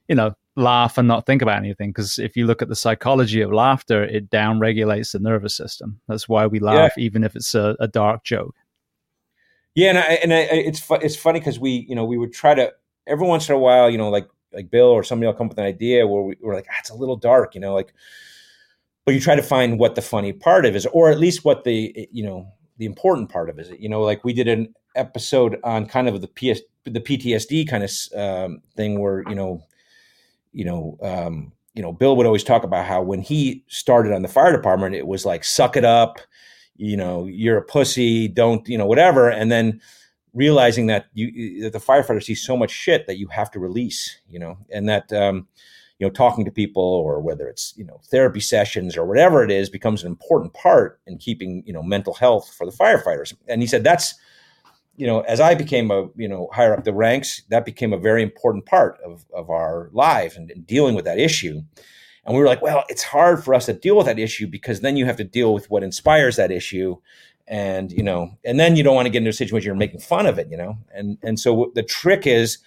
you know laugh and not think about anything because if you look at the psychology of laughter it downregulates the nervous system. That's why we laugh yeah. even if it's a, a, dark joke. Yeah and I, and I, it's fu- it's funny because we you know we would try to every once in a while you know like like bill or somebody will come up with an idea where we, are like ah, it's a little dark you know like but you try to find what the funny part of is or at least what the you know the important part of is it. You know like we did an episode on kind of the PS the PTSD kind of um, thing where you know you know, um, you know, Bill would always talk about how when he started on the fire department, it was like, suck it up, you know, you're a pussy, don't, you know, whatever. And then realizing that you, that the firefighter sees so much shit that you have to release, you know, and that, um, you know, talking to people or whether it's, you know, therapy sessions or whatever it is becomes an important part in keeping, you know, mental health for the firefighters. And he said, that's, you know, as I became a, you know, higher up the ranks, that became a very important part of, of our life and, and, dealing with that issue. And we were like, well, it's hard for us to deal with that issue because then you have to deal with what inspires that issue. And, you know, and then you don't want to get into a situation where you're making fun of it, you know? And, and so the trick is,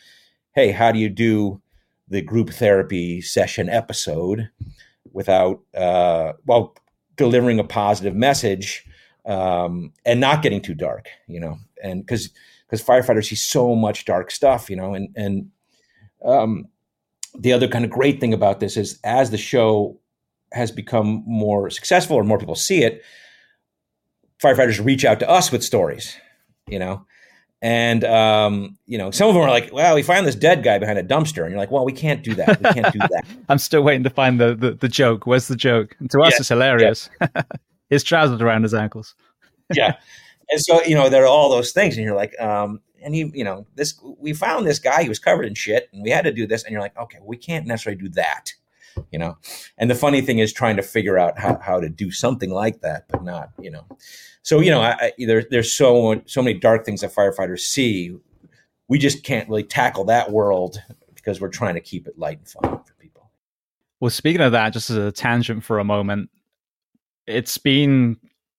hey, how do you do the group therapy session episode without, uh, well, delivering a positive message um, and not getting too dark, you know, and because because firefighters see so much dark stuff, you know, and and um, the other kind of great thing about this is as the show has become more successful or more people see it, firefighters reach out to us with stories, you know. And um, you know, some of them are like, "Well, we find this dead guy behind a dumpster," and you're like, "Well, we can't do that. We can't do that." I'm still waiting to find the, the, the joke. Where's the joke? And to us, yeah, it's hilarious. Yeah. his trousers around his ankles. yeah. And so, you know, there are all those things. And you're like, um, and he, you know, this, we found this guy, he was covered in shit and we had to do this. And you're like, okay, we can't necessarily do that, you know? And the funny thing is trying to figure out how, how to do something like that, but not, you know? So, you know, I, I, there, there's so, so many dark things that firefighters see. We just can't really tackle that world because we're trying to keep it light and fun for people. Well, speaking of that, just as a tangent for a moment, it's been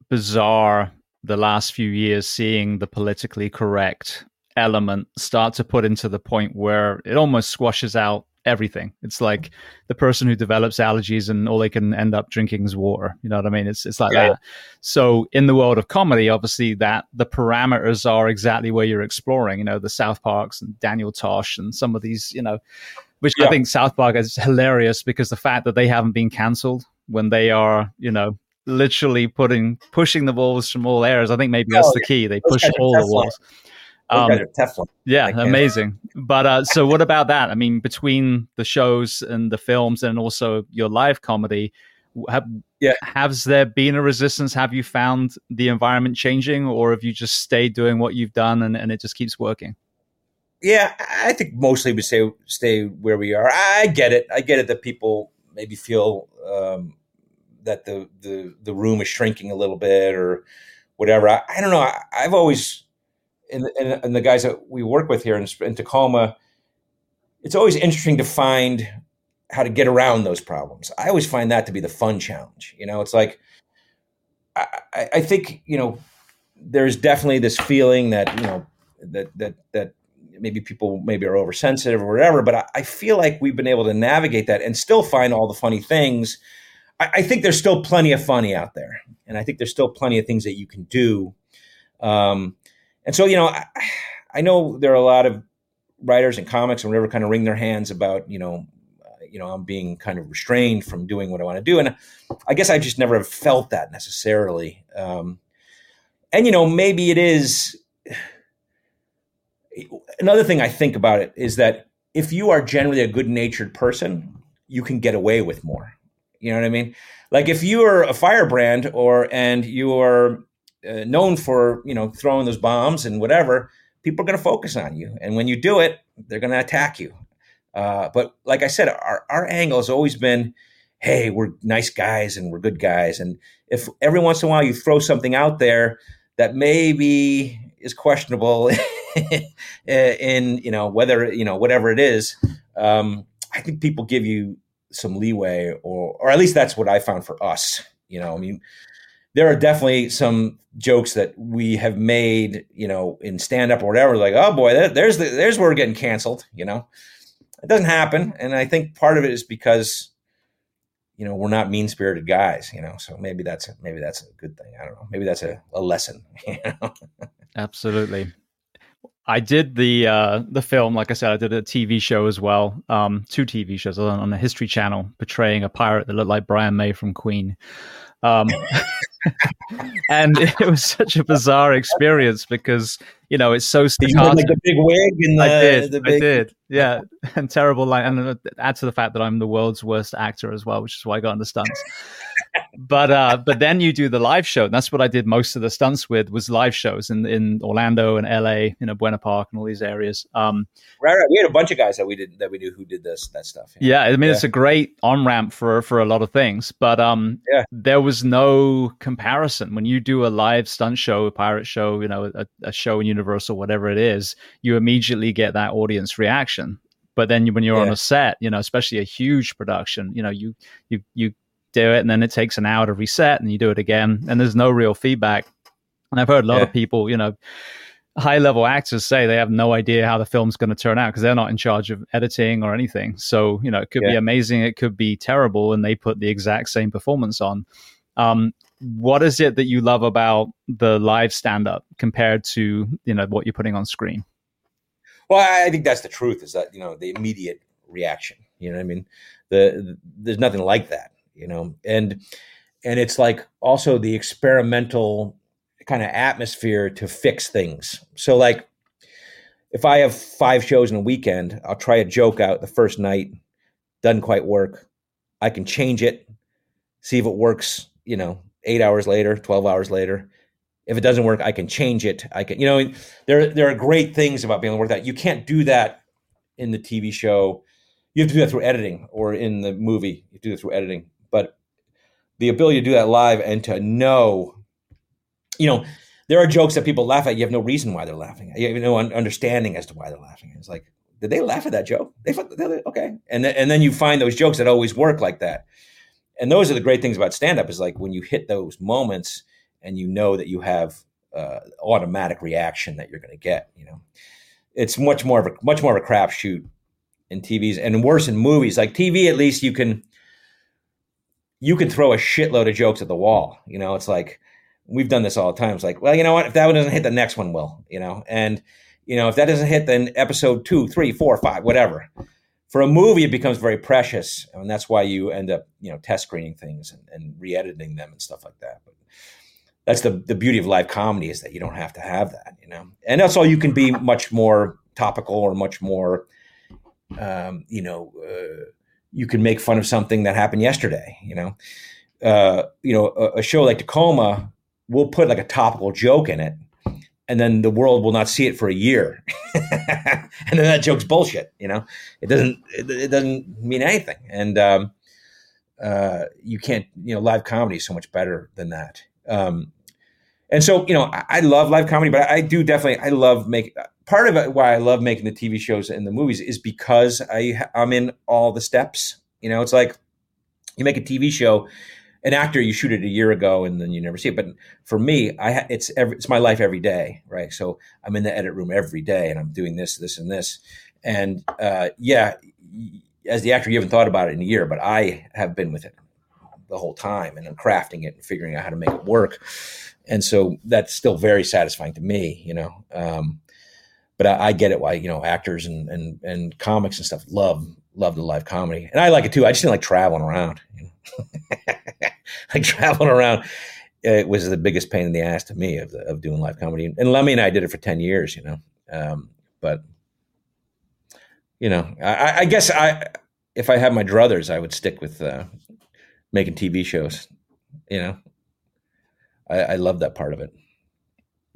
bizarre the last few years seeing the politically correct element start to put into the point where it almost squashes out everything. It's like the person who develops allergies and all they can end up drinking is water. You know what I mean? It's it's like yeah. that. So in the world of comedy, obviously that the parameters are exactly where you're exploring. You know, the South Parks and Daniel Tosh and some of these, you know, which yeah. I think South Park is hilarious because the fact that they haven't been cancelled when they are, you know, literally putting pushing the walls from all areas. I think maybe that's oh, the key. They push all the walls. Um, Teflon. Yeah, amazing. But uh, so, what about that? I mean, between the shows and the films, and also your live comedy, have yeah. has there been a resistance? Have you found the environment changing, or have you just stayed doing what you've done and, and it just keeps working? Yeah, I think mostly we say stay where we are. I get it. I get it that people maybe feel um, that the the the room is shrinking a little bit or whatever. I, I don't know. I, have always and, and, and, the guys that we work with here in, in Tacoma, it's always interesting to find how to get around those problems. I always find that to be the fun challenge. You know, it's like I, I think you know there's definitely this feeling that you know that that that maybe people maybe are oversensitive or whatever, but I, I feel like we've been able to navigate that and still find all the funny things I, I, think there's still plenty of funny out there, and I think there's still plenty of things that you can do. Um, and so, you know, I, I, know there are a lot of writers and comics and whatever kind of wring their hands about, you know, uh, you know, I'm being kind of restrained from doing what I want to do, and I guess I just never have felt that necessarily. Um, and you know, maybe it is. Another thing I think about it is that if you are generally a good natured person, you can get away with more. You know what I mean? Like if you are a firebrand or and you are uh, known for you know throwing those bombs and whatever, people are going to focus on you, and when you do it, they're going to attack you. Uh, but like I said, our our angle has always been, hey, we're nice guys and we're good guys, and if every once in a while you throw something out there that maybe is questionable in you know whether you know whatever it is, um, I think people give you some leeway, or or at least that's what I found for us. You know, I mean, there are definitely some jokes that we have made, you know, in stand up or whatever. Like, oh boy, there's the there's where we're getting canceled. You know, it doesn't happen, and I think part of it is because you know we're not mean spirited guys. You know, so maybe that's maybe that's a good thing. I don't know. Maybe that's a, a lesson. You know? Absolutely. I did the uh, the film, like I said, I did a TV show as well, um, two TV shows on, on the History Channel, portraying a pirate that looked like Brian May from Queen. Um, and it was such a bizarre experience because you know it's so staccato. Like the big wig and the, I did, the big... I did, yeah, and terrible. Like, and add to the fact that I'm the world's worst actor as well, which is why I got into stunts but uh, but then you do the live show, and that's what I did most of the stunts with was live shows in in Orlando and LA, you know, Buena Park and all these areas. Um, right, right. We had a bunch of guys that we did that we knew who did this that stuff. Yeah, I mean, yeah. it's a great on ramp for for a lot of things, but um, yeah. there was no comparison when you do a live stunt show, a pirate show, you know, a, a show in Universal, whatever it is. You immediately get that audience reaction but then when you're yeah. on a set you know especially a huge production you know you you you do it and then it takes an hour to reset and you do it again and there's no real feedback. And i've heard a lot yeah. of people you know high level actors say they have no idea how the film's going to turn out because they're not in charge of editing or anything. So you know it could yeah. be amazing it could be terrible and they put the exact same performance on. Um, what is it that you love about the live stand up compared to you know what you're putting on screen? Well i think that's the truth is that you know the immediate reaction you know i mean? The, the there's nothing like that you know, and and it's like also the experimental kind of atmosphere to fix things. So like if I have five shows in a weekend, I'll try a joke out the first night, doesn't quite work. I can change it, see if it works, you know, eight hours later, 12 hours later. If it doesn't work, I can change it. I can, you know, there there are great things about being able to work that. You can't do that in the TV show. You have to do that through editing or in the movie. You do it through editing but the ability to do that live and to know, you know, there are jokes that people laugh at. You have no reason why they're laughing. You have no understanding as to why they're laughing. It's like, did they laugh at that joke? They okay, and then, and then you find those jokes that always work like that. And those are the great things about stand up is like when you hit those moments and you know that you have uh, automatic reaction that you're going to get. You know, it's much more of a much more of a crapshoot in TVs and worse in movies. Like TV, at least you can you can throw a shitload of jokes at the wall. You know, it's like we've done this all the time. It's like, well, you know what? If that one doesn't hit, the next one will. You know, and you know if that doesn't hit, then episode two, three, four, five, whatever. For a movie, it becomes very precious, and that's why you end up, you know, test screening things and, and re-editing them and stuff like that. But that's the the beauty of live comedy is that you don't have to have that, you know, and that's all you can be much more topical or much more, um, you know. Uh, you can make fun of something that happened yesterday. You know, uh, you know, a, a, show like Tacoma will put like a topical joke in it, and then the world will not see it for a year, and then that joke's bullshit. You know, it doesn't it, it doesn't mean anything, and um, uh, you can't. You know, live comedy is so much better than that. Um, and so, you know, I, I love live comedy, but I do definitely I love making part of why I love making the TV shows and the movies is because I I'm in all the steps. You know, it's like you make a TV show, an actor you shoot it a year ago and then you never see it. But for me, I it's every, it's my life every day, right? So I'm in the edit room every day and I'm doing this, this, and this. And uh, yeah, as the actor, you haven't thought about it in a year, but I have been with it the whole time and I'm crafting it and figuring out how to make it work. And so that's still very satisfying to me, you know. Um, but I, I, get it why you know actors and, and and comics and stuff love love the live comedy, and I like it too. I just didn't like traveling around. You know? like traveling around, it was the biggest pain in the ass to me of the, of doing live comedy. And Lemme and I did it for ten years, you know. Um, but you know, I, I, guess I if I had my druthers, I would stick with uh, making TV shows. You know, I, I love that part of it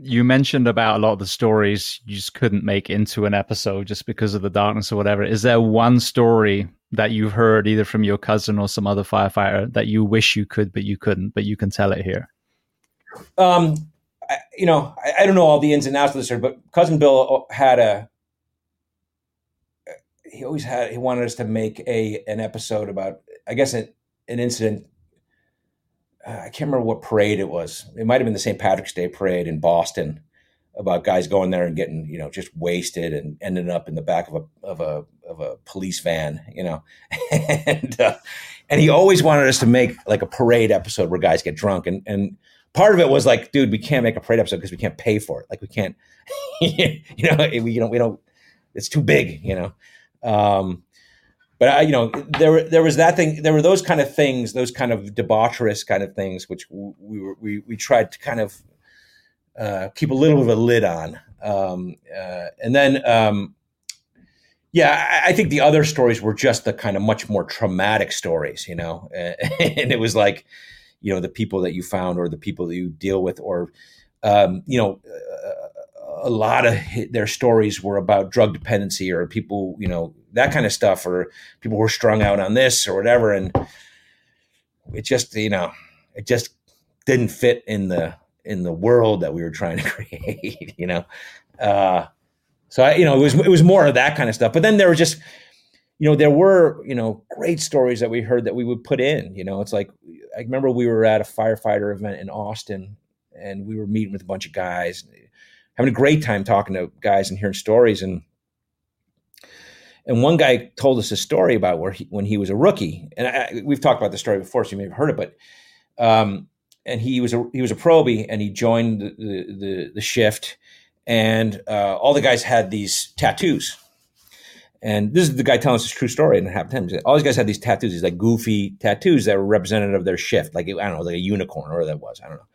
you mentioned about a lot of the stories you just couldn't make into an episode just because of the darkness or whatever. Is there one story that you've heard either from your cousin or some other firefighter that you wish you could, but you couldn't, but you can tell it here? Um, I, you know, I, I, don't know all the ins and outs of this, but cousin Bill had a. He always had. He wanted us to make a an episode about, I guess, an, an incident uh, I can't remember what parade it was. It might have been the St. Patrick's Day parade in Boston, about guys going there and getting you know just wasted and ending up in the back of a of a of a police van, you know, and uh, and he always wanted us to make like a parade episode where guys get drunk, and and part of it was like, dude, we can't make a parade episode because we can't pay for it, like we can't, you know, we don't, we don't, it's too big, you know. Um, but I, you know, there there was that thing. There were those kind of things, those kind of debaucherous kind of things, which we were we we tried to kind of uh, keep a little bit of a lid on. Um, uh, and then, um, yeah, I, I, think the other stories were just the kind of much more traumatic stories, you know, and it was like, you know, the people that you found or the people that you deal with, or, um, you know, uh, a lot of their stories were about drug dependency or people, you know, that kind of stuff, or people were strung out on this or whatever. And it just, you know, it just didn't fit in the, in the world that we were trying to create, you know. Uh, so I, you know, it was it was more of that kind of stuff. But then there were just, you know, there were you know great stories that we heard that we would put in. You know, it's like I remember we were at a firefighter event in Austin, and we were meeting with a bunch of guys, having a great time talking to guys and hearing stories. And and one guy told us a story about where he, when he was a rookie, and I, we've talked about the story before, so you may have heard it, but. Um, and he was a he was a probie, and he joined the the, the shift, and uh, all the guys had these tattoos. And this is the guy telling us his true story, and it happened to him. All these guys had these tattoos, these like goofy tattoos that were representative of their shift, like I don't know, like a unicorn or that was, I don't know.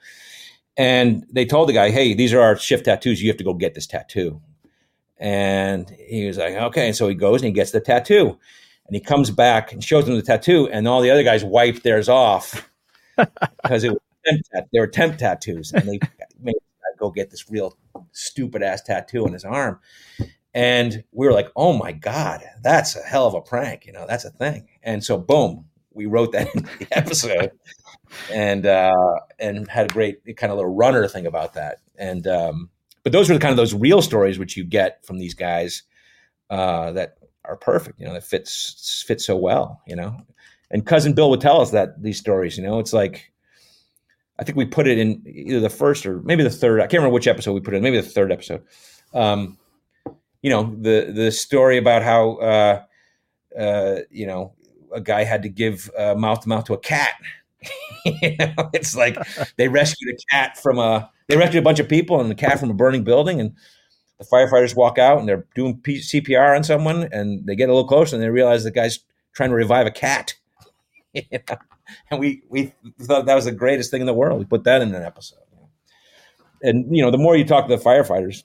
And they told the guy, "Hey, these are our shift tattoos. You have to go get this tattoo." And he was like, "Okay." And so he goes and he gets the tattoo, and he comes back and shows them the tattoo, and all the other guys wipe theirs off because it was temp tat- they were temp tattoos, and they made go get this real stupid ass tattoo on his arm. And we were like, "Oh my god, that's a hell of a prank!" You know, that's a thing. And so, boom, we wrote that in the episode, and uh, and had a great kind of little runner thing about that. And um, but those are the kind of those real stories which you get from these guys uh, that are perfect. You know, that fits fits so well. You know, and cousin Bill would tell us that these stories. You know, it's like I think we put it in either the first or maybe the third. I can't remember which episode we put it in. Maybe the third episode. Um, you know the the story about how uh, uh, you know a guy had to give mouth to mouth to a cat. you know, it's like they rescued a cat from a they rescued a bunch of people and the cat from a burning building, and the firefighters walk out and they're doing CPR on someone, and they get a little closer and they realize the guy's trying to revive a cat. and we we thought that was the greatest thing in the world. We put that in an episode. And you know, the more you talk to the firefighters,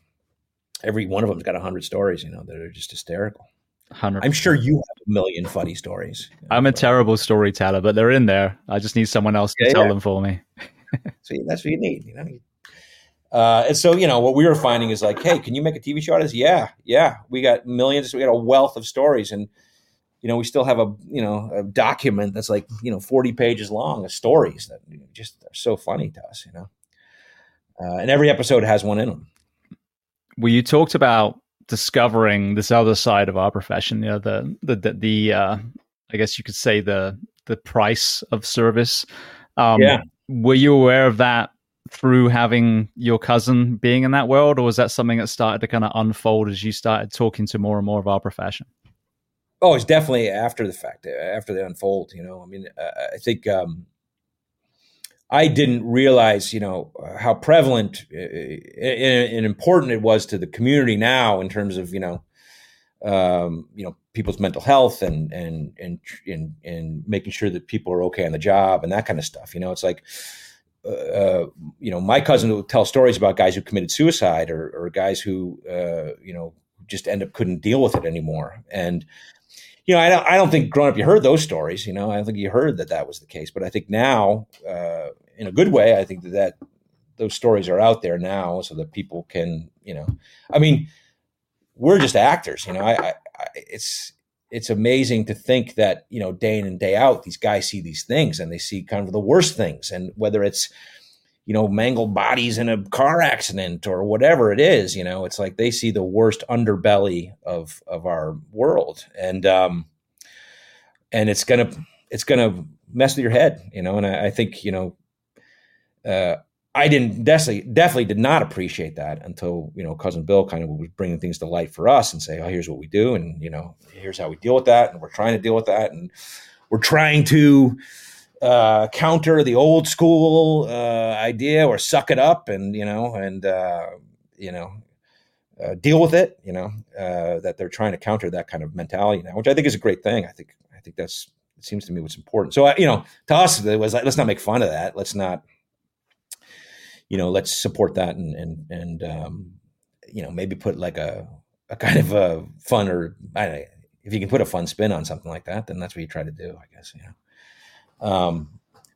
every one of them's got a hundred stories. You know, that are just hysterical. 100 I'm sure you have a million funny stories. I'm a terrible storyteller, but they're in there. I just need someone else to yeah, tell yeah. them for me. so that's what you need. You know. Uh, and so, you know, what we were finding is like, hey, can you make a TV show out of this? Yeah, yeah. We got millions. We got a wealth of stories, and you know, we still have a you know a document that's like you know forty pages long of stories that just are so funny to us, you know. Uh, and every episode has one in them. Well, you talked about discovering this other side of our profession, you know, the the the, the uh, I guess you could say the the price of service. Um, yeah. Were you aware of that through having your cousin being in that world, or was that something that started to kind of unfold as you started talking to more and more of our profession? Oh, it's definitely after the fact, after they unfold. You know, I mean, I think um, I didn't realize, you know, how prevalent and important it was to the community now in terms of, you know, um, you know, people's mental health and and and and and making sure that people are okay on the job and that kind of stuff. You know, it's like. Uh, uh you know, my cousin would tell stories about guys who committed suicide or, or guys who, uh, you know, just end up couldn't deal with it anymore. And you know, I don't, I don't think growing up you heard those stories. You know, I don't think you heard that that was the case. But I think now, uh, in a good way, I think that, that those stories are out there now, so that people can, you know, I mean, we're just actors. You know, I, I, I it's it's amazing to think that you know day in and day out these guys see these things and they see kind of the worst things and whether it's you know, mangled bodies in a car accident or whatever it is, you know, it's like they see the worst underbelly of of our world. And um and it's gonna it's gonna mess with your head, you know, and I, I think, you know, uh I didn't definitely definitely did not appreciate that until you know cousin Bill kind of was bringing things to light for us and say, oh, here's what we do, and you know, here's how we deal with that, and we're trying to deal with that, and we're trying to uh, counter the old school uh, idea or suck it up, and you know, and uh, you know, uh, deal with it. You know, uh, that they're trying to counter that kind of mentality now, which I think is a great thing. I think I think that's it seems to me what's important. So you know, to us, it was like let's not make fun of that. Let's not you know, let's support that and and and um, you know maybe put like a a kind of a fun or I don't know, if you can put a fun spin on something like that, then that's what you try to do, I guess. You know, um,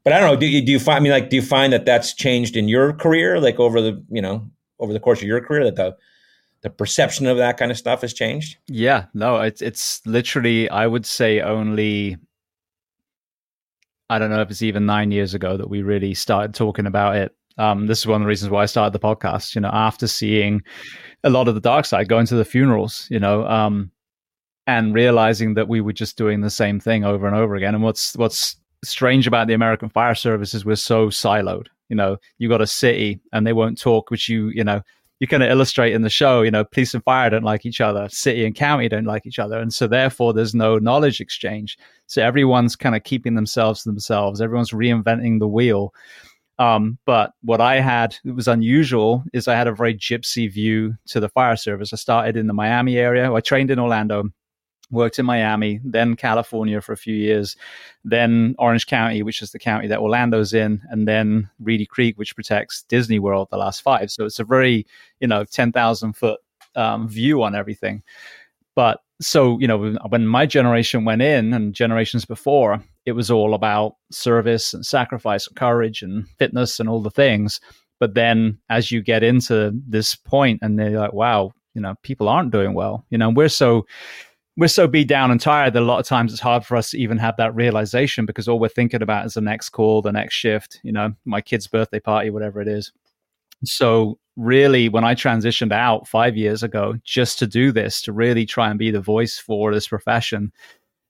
but I don't know. Do you do you find? I mean, like, do you find that that's changed in your career, like over the you know over the course of your career, that the the perception of that kind of stuff has changed? Yeah, no, it's it's literally I would say only I don't know if it's even nine years ago that we really started talking about it um, this is one of the reasons why I started the podcast. You know, after seeing a lot of the dark side, going to the funerals, you know, um, and realizing that we were just doing the same thing over and over again. And what's what's strange about the American Fire Service is we're so siloed. You know, you got a city and they won't talk, which you you know you kind of illustrate in the show. You know, police and fire don't like each other, city and county don't like each other, and so therefore there's no knowledge exchange. So everyone's kind of keeping themselves to themselves. Everyone's reinventing the wheel um, but what I had, it was unusual, is I had a very gypsy view to the fire service. I started in the Miami area. I trained in Orlando, worked in Miami, then California for a few years, then Orange County, which is the county that Orlando's in, and then Reedy Creek, which protects Disney World the last five. So it's a very, you know, 10,000 foot um, view on everything. But so, you know, when my generation went in and generations before, it was all about service and sacrifice and courage and fitness and all the things. But then as you get into this point and they're like, wow, you know, people aren't doing well. You know, we're so we're so beat down and tired that a lot of times it's hard for us to even have that realization because all we're thinking about is the next call, the next shift, you know, my kid's birthday party, whatever it is. So really when I transitioned out five years ago just to do this, to really try and be the voice for this profession,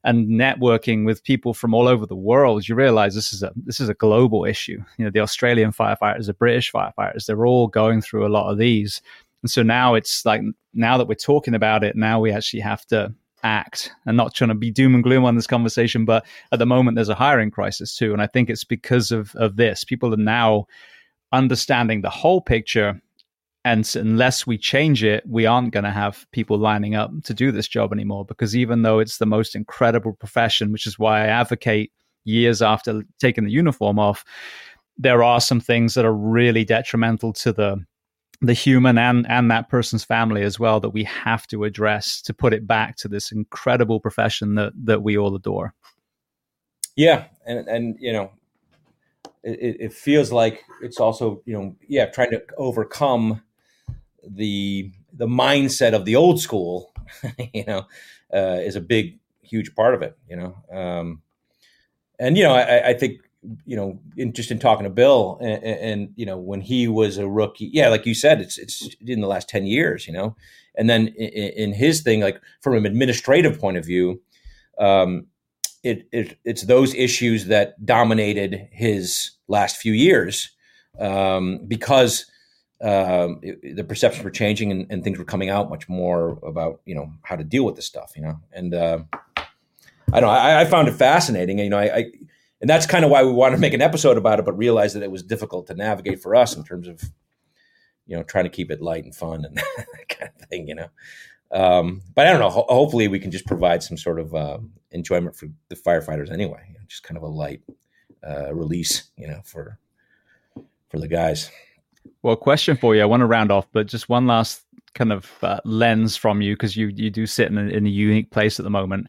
and networking with people from all over the world, you realize this is a this is a global issue. You know, the Australian firefighters, the British firefighters, they're all going through a lot of these. And so now it's like now that we're talking about it, now we actually have to act and not trying to be doom and gloom on this conversation. But at the moment, there's a hiring crisis too, and I think it's because of of this. People are now understanding the whole picture and unless we change it, we aren't going to have people lining up to do this job anymore. Because even though it's the most incredible profession, which is why I advocate years after taking the uniform off, there are some things that are really detrimental to the the human and and that person's family as well that we have to address to put it back to this incredible profession that that we all adore. Yeah, and and you know, it, it feels like it's also you know yeah trying to overcome the the mindset of the old school, you know, uh, is a big, huge part of it. You know, um, and you know, I, I, think you know, in, just in talking to Bill, and, and, you know, when he was a rookie, yeah, like you said, it's it's in the last ten years, you know, and then in, in his thing, like from an administrative point of view, um, it, it it's those issues that dominated his last few years um, because um, it, the perceptions were changing and, and, things were coming out much more about you know how to deal with this stuff you know? And uh, I don't know I, I, found it fascinating you know I, I and that's kind of why we wanted to make an episode about it but realized that it was difficult to navigate for us in terms of you know trying to keep it light and fun and that kind of thing you know um, but I don't know Ho- hopefully we can just provide some sort of uh, enjoyment for the firefighters anyway you know, just kind of a light uh, release you know for for the guys. Well, question for you. I want to round off, but just one last kind of uh, lens from you because you you do sit in a, in a unique place at the moment.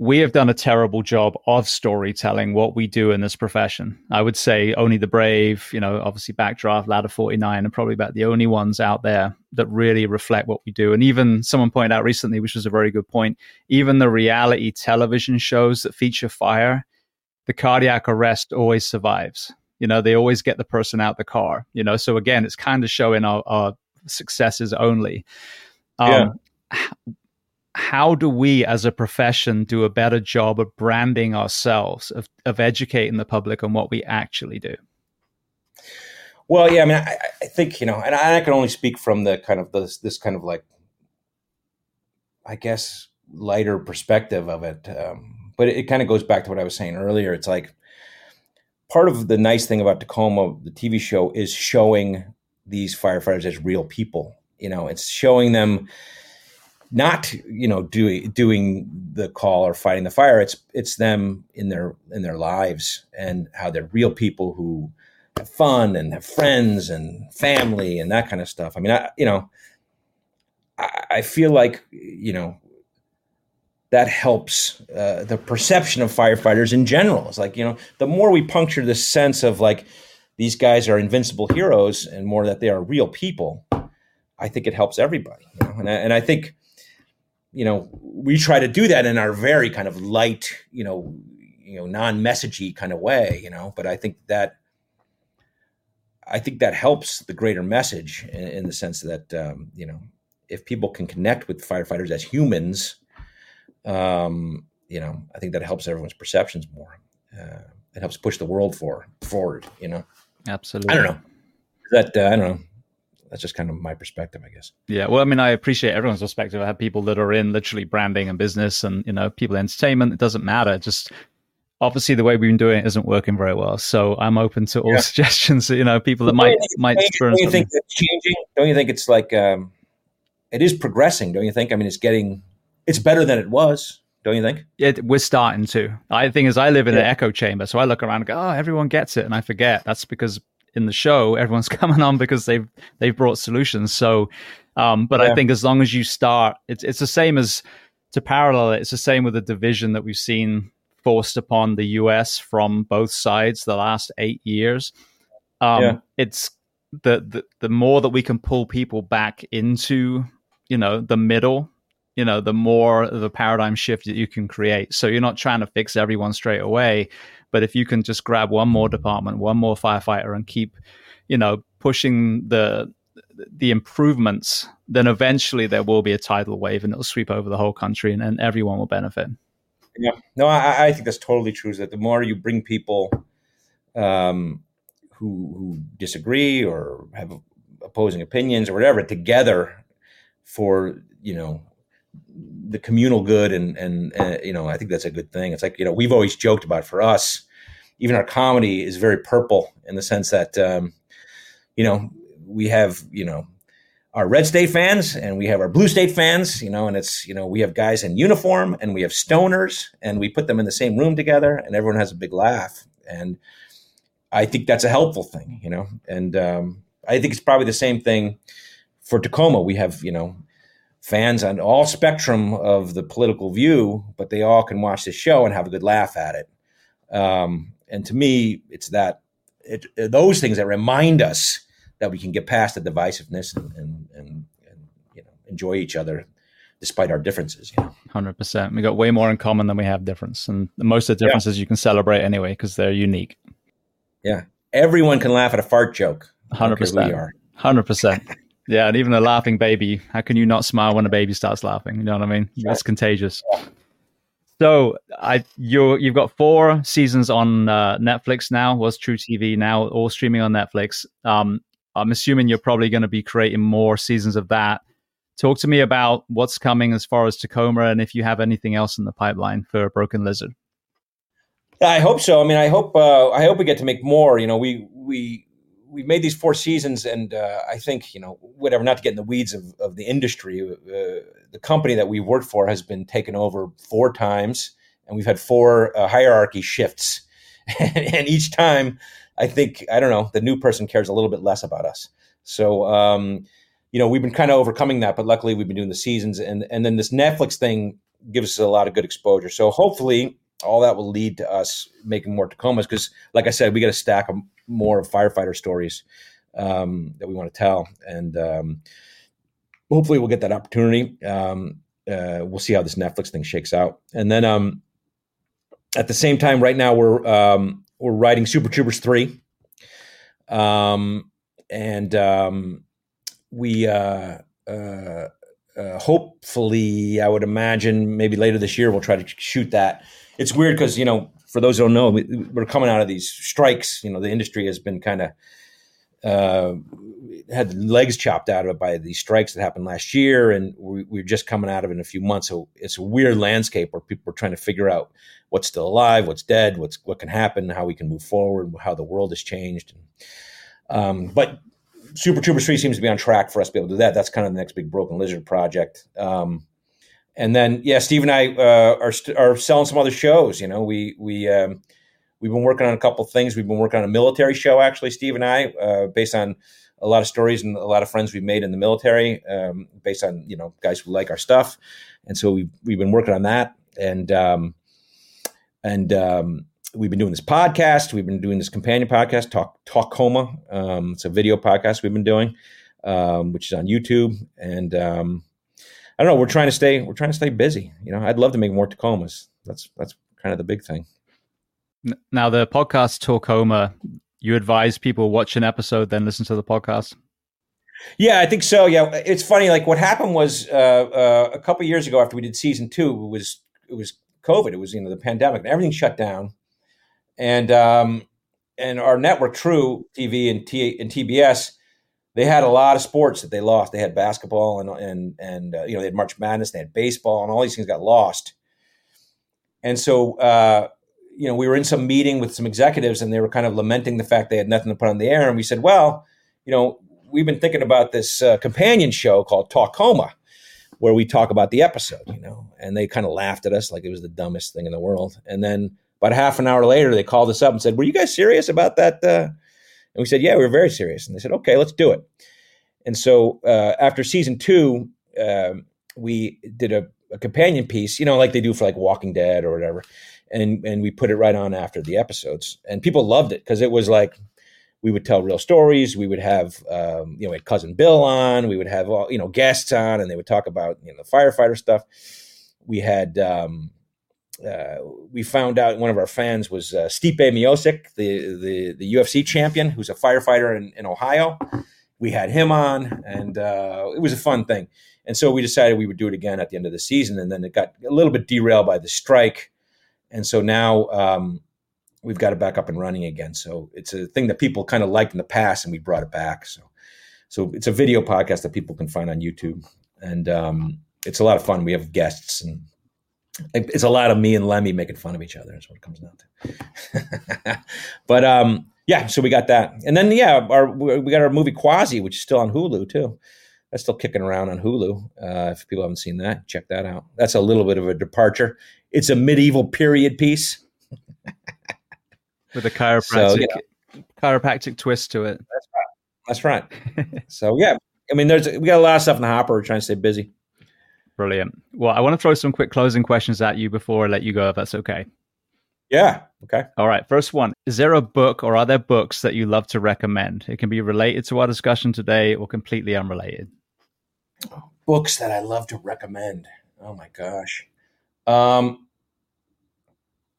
We have done a terrible job of storytelling what we do in this profession. I would say only the brave, you know, obviously Backdraft, Ladder 49 are probably about the only ones out there that really reflect what we do. And even someone pointed out recently, which was a very good point, even the reality television shows that feature fire, the cardiac arrest always survives you know, they always get the person out the car. You know, so again, it's kind of showing our, our successes only. Um, yeah. How do we, as a profession, do a better job of branding ourselves, of, of educating the public on what we actually do? Well, yeah, I mean, I, I think you know, and I, can only speak from the kind of this this kind of like, I guess, lighter perspective of it. Um, but it, it kind of goes back to what I was saying earlier. It's like part of the nice thing about Tacoma, the TV show, is showing these firefighters as real people. You know, it's showing them not you know doing doing the call or fighting the fire. It's it's them in their in their lives and how they're real people who have fun and have friends and family and that kind of stuff. I mean, I you know, I, I feel like you know that helps uh, the perception of firefighters in general. It's like you know, the more we puncture this sense of like these guys are invincible heroes, and more that they are real people, I think it helps everybody. You know? and, I, and I think you know we try to do that in our very kind of light, you know, you know, non-messagey kind of way. You know, but I think that. I think that helps the greater message in, in the sense that um, you know if people can connect with firefighters as humans, um, you know, I think that helps everyone's perceptions more. Uh, it helps push the world for forward. You know, absolutely. I don't know that uh, I don't know. That's just kind of my perspective, I guess. Yeah, well, I mean, I appreciate everyone's perspective. I have people that are in literally branding and business, and you know, people entertainment. It doesn't matter. Just obviously the way we've been doing it isn't working very well. So I'm open to all yeah. suggestions. You know, people that might might experience. Don't you think it's changing? Don't you think it's like um, it is progressing? Don't you think? I mean, it's getting it's better than it was. Don't you think? Yeah, we're starting to. I think as I live in yeah. an echo chamber, so I look around and go, "Oh, everyone gets it," and I forget that's because in the show everyone's coming on because they've they've brought solutions. So, um, but yeah. I think as long as you start, it's it's the same as to parallel it. It's the same with the division that we've seen forced upon the U.S. from both sides the last eight years. Um, yeah. It's the, the the more that we can pull people back into you know the middle you know, the more the paradigm shift that you can create. So you're not trying to fix everyone straight away, but if you can just grab one more department, one more firefighter, and keep, you know, pushing the the improvements, then eventually there will be a tidal wave and it'll sweep over the whole country and, and everyone will benefit. Yeah, no, I, I think that's totally true. Is that the more you bring people um, who who disagree or have opposing opinions or whatever together for you know the communal good and and uh, you know I think that's a good thing. It's like you know we've always joked about for us, even our comedy is very purple in the sense that um, you know we have you know our red state fans and we have our blue state fans, you know, and it's you know we have guys in uniform and we have stoners and we put them in the same room together and everyone has a big laugh and I think that's a helpful thing, you know, and um, I think it's probably the same thing for Tacoma. We have you know fans on all spectrum of the political view, but they all can watch this show and have a good laugh at it. Um, and to me, it's that it, those things that remind us that we can get past the divisiveness and, and, and, and you know enjoy each other despite our differences. Hundred percent. We got way more in common than we have difference, and most of the differences yeah. you can celebrate anyway because they're unique. Yeah, everyone can laugh at a fart joke. Hundred percent. Hundred percent. Yeah, and even a laughing baby. How can you not smile when a baby starts laughing? You know what I mean? Sure. It's contagious. So I you you've got four seasons on uh, Netflix now. Was truTV now all streaming on Netflix? Um, I'm assuming you're probably going to be creating more seasons of that. Talk to me about what's coming as far as Tacoma, and if you have anything else in the pipeline for Broken Lizard. I hope so. I mean, I hope uh, I hope we get to make more. You know, we we we made these four seasons, and uh, I think you know whatever. Not to get in the weeds of, of the industry, uh, the company that we've worked for has been taken over four times, and we've had four uh, hierarchy shifts, and, and, each time, I think I don't know the new person cares a little bit less about us. So. Um, you know, we've been kind of overcoming that, but luckily we've been doing the seasons, and and then this Netflix thing gives us a lot of good exposure. So hopefully, all that will lead to us making more Tacomas because, like I said, we got a stack of more firefighter stories um, that we want to tell, and um, hopefully we'll get that opportunity. Um, uh, we'll see how this Netflix thing shakes out, and then um, at the same time, right now we're um, we're writing Super Troopers three, um, and we. Uh, uh, uh, hopefully, I would imagine maybe later this year we'll try to shoot that. It's weird because you know for those who don't know, we, are coming out of these strikes. You know, the industry has been kind of uh, had legs chopped out of it by these strikes that happened last year, and we, we're just coming out of it in a few months. So it's a weird landscape where people are trying to figure out what's still alive, what's dead, what's what can happen, how we can move forward, how the world has changed. Um, but Super Troopers 3 seems to be on track for us to be able to do that. That's kind of the next big Broken Lizard project. Um, and then, yeah, Steve and I uh, are st- are selling some other shows. You know, we we um, we've been working on a couple things. We've been working on a military show, actually, Steve and I, uh, based on a lot of stories and a lot of friends we've made in the military, um, based on you know guys who like our stuff. And so we've we've been working on that, and um, and um, we've been doing this podcast. We've been doing this companion podcast, Talk Talkoma. Um, it's a video podcast we've been doing, um, which is on YouTube. And I don't know. We're trying to stay. We're trying to stay busy. You know, I'd love to make more Tacomas. That's that's kind of the big thing. Now, the podcast Talkoma. You advise people watch an episode, then listen to the podcast. Yeah, I think so. Yeah, it's funny. Like what happened was uh, uh, a couple years ago after we did season two, it was it was COVID. It was you know the pandemic and everything shut down and um, and our network, truTV and T and TBS, they had a lot of sports that they lost. They had basketball and and and uh, you know they had March Madness, they had baseball, and all these things got lost. And so uh, you know we were in some meeting with some executives, and they were kind of lamenting the fact they had nothing to put on the air. And we said, well, you know, we've been thinking about this uh, companion show called Talkoma where we talk about the episode, you know, and they kind of laughed at us like it was the dumbest thing in the world. And then about half an hour later, they called us up and said, "Were you guys serious about that?" And we said, "Yeah, we were very serious." And they said, "Okay, let's do it." And so uh, after season two, uh, we did a, a, companion piece, you know, like they do for like Walking Dead or whatever, and and we put it right on after the episodes, and people loved it because it was like we would tell real stories. We would have, um, you know, we had cousin Bill on. We would have all, you know, guests on, and they would talk about you know the firefighter stuff. We had. Um, uh, we found out one of our fans was uh, Stipe Miocic, the, the, the UFC champion, who's a firefighter in, in Ohio. We had him on, and uh, it was a fun thing. And so we decided we would do it again at the end of the season, and then it got a little bit derailed by the strike, and so now um, we've got it back up and running again. So it's a thing that people kind of liked in the past, and we brought it back. So so it's a video podcast that people can find on YouTube, and um, it's a lot of fun. We have guests and it's a lot of me and Lemme making fun of each other. Is what it comes down to. but um, yeah, so we got that, and then yeah, our we got our movie Quasi, which is still on Hulu too. That's still kicking around on Hulu. Uh, if people haven't seen that, check that out. That's a little bit of a departure. It's a medieval period piece with a chiropractic so, yeah. chiropractic twist to it. That's right. That's right. so yeah, I mean, there's we got a lot of stuff in the hopper. We're trying to stay busy. Brilliant. Well, I want to throw some quick closing questions at you before I let you go, if that's okay. Yeah. Okay. All right. First one Is there a book or are there books that you love to recommend? It can be related to our discussion today or completely unrelated. Books that I love to recommend. Oh my gosh. Um,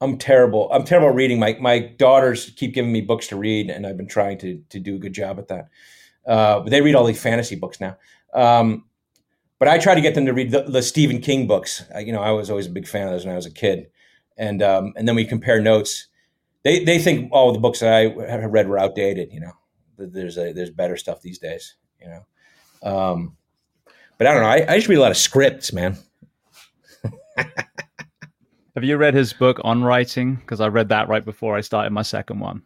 I'm terrible. I'm terrible at reading. My my daughters keep giving me books to read, and I've been trying to to do a good job at that. Uh, but they read all these fantasy books now. Um, but I try to get them to read the, the Stephen King books. I, you know, I was always a big fan of those when I was a kid, and um, and then we compare notes. They they think all oh, the books that I have read were outdated. You know, there's a there's better stuff these days. You know, um, but I don't know. I, I just read a lot of scripts, man. have you read his book on writing? Because I read that right before I started my second one.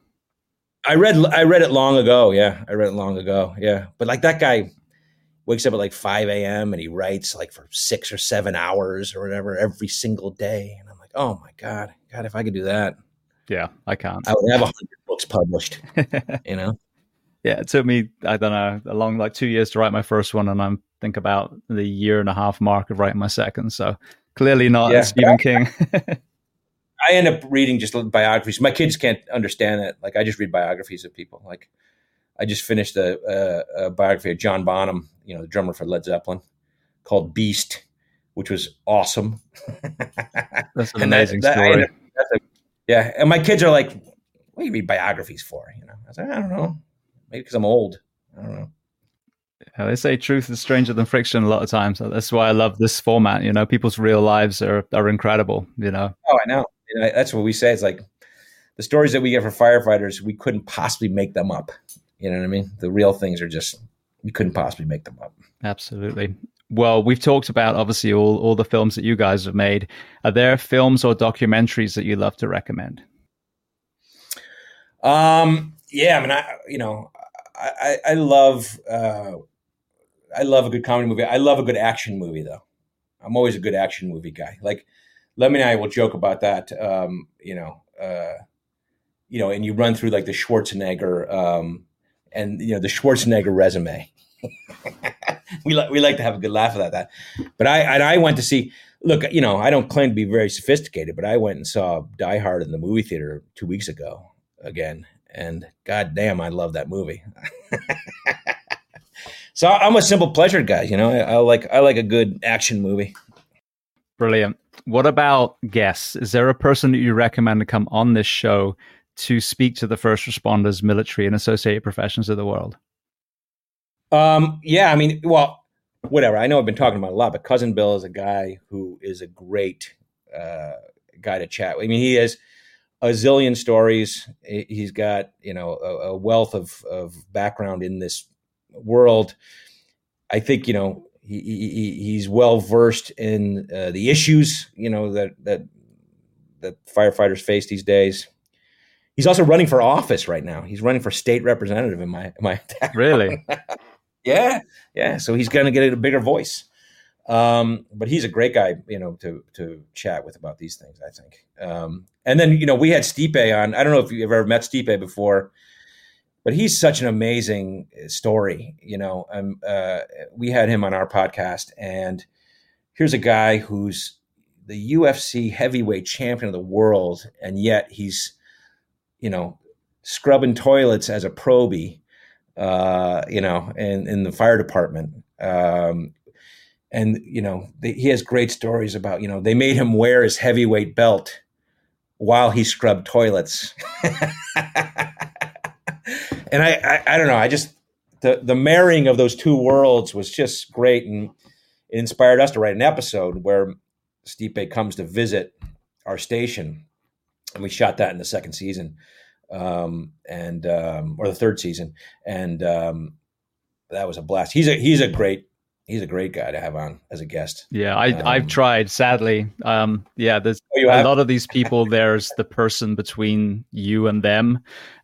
I read I read it long ago. Yeah, I read it long ago. Yeah, but like that guy wakes up at like 5 a.m. and he writes like for six or seven hours or whatever every single day. And I'm like, oh my God, God, if I could do that. Yeah, I can't. I would have a hundred books published, you know? Yeah, it took me, I don't know, a long like two years to write my first one. And I'm think about the year and a half mark of writing my second. So clearly not yeah. Stephen King. I end up reading just biographies. My kids can't understand that. Like I just read biographies of people. Like I just finished a, a, a, biography of John Bonham, you know, the drummer for Led Zeppelin, called Beast, which was awesome. That's an amazing that, story. That, a, yeah, and my kids are like, "What do you read biographies for?" You know, I was like, "I don't know, maybe because I'm old. I don't know." Yeah, they say truth is stranger than friction a lot of times. So that's why I love this format. You know, people's real lives are are incredible. You know. Oh, I know. That's what we say. It's like the stories that we get for firefighters. We couldn't possibly make them up You know what I mean? The real things are just you couldn't possibly make them up. Absolutely. Well, we've talked about obviously all all the films that you guys have made. Are there films or documentaries that you love to recommend? Um, yeah, I mean, I you know, I I love uh, I love a good comedy movie. I love a good action movie though. I'm always a good action movie guy. Like Lemme and I will joke about that. Um, you know, uh, you know, and you run through like the Schwarzenegger um, and you know the Schwarzenegger resume. we like we like to have a good laugh about that. But I and I went to see. Look, you know, I don't claim to be very sophisticated, but I went and saw Die Hard in the movie theater two weeks ago again, and god damn, I love that movie. so I'm a simple pleasure guy, you know. I, I like I like a good action movie. Brilliant. What about guests? Is there a person that you recommend to come on this show to speak to the first responders, military, and associated professions of the world? Um, yeah, I mean, well, whatever. I know I've been talking about a lot, but cousin Bill is a guy who is a great uh, guy to chat. With. I mean, he has a zillion stories. He's got you know a, a wealth of of background in this world. I think you know he, he he's well versed in uh, the issues you know that that that firefighters face these days. He's also running for office right now. He's running for state representative in my my town. Really? yeah, yeah. So he's going to get a bigger voice. Um, but he's a great guy, you know, to to chat with about these things. I think. Um, and then you know we had Stipe on. I don't know if you've ever met Stipe before, but he's such an amazing story. You know, um, uh, we had him on our podcast, and here's a guy who's the UFC heavyweight champion of the world, and yet he's you know, scrubbing toilets as a probie, uh, you know, in, in the fire department. Um, and, you know, the, he has great stories about, you know, they made him wear his heavyweight belt while he scrubbed toilets. and I, I, I don't know, I just, the, the marrying of those two worlds was just great. And it inspired us to write an episode where Stipe comes to visit our station and we shot that in the second season, um, and um, or the third season, and um, that was a blast. He's a he's a great he's a great guy to have on as a guest. Yeah, I, um, I've tried. Sadly, um, yeah, there's oh, a lot of these people. There's the person between you and them.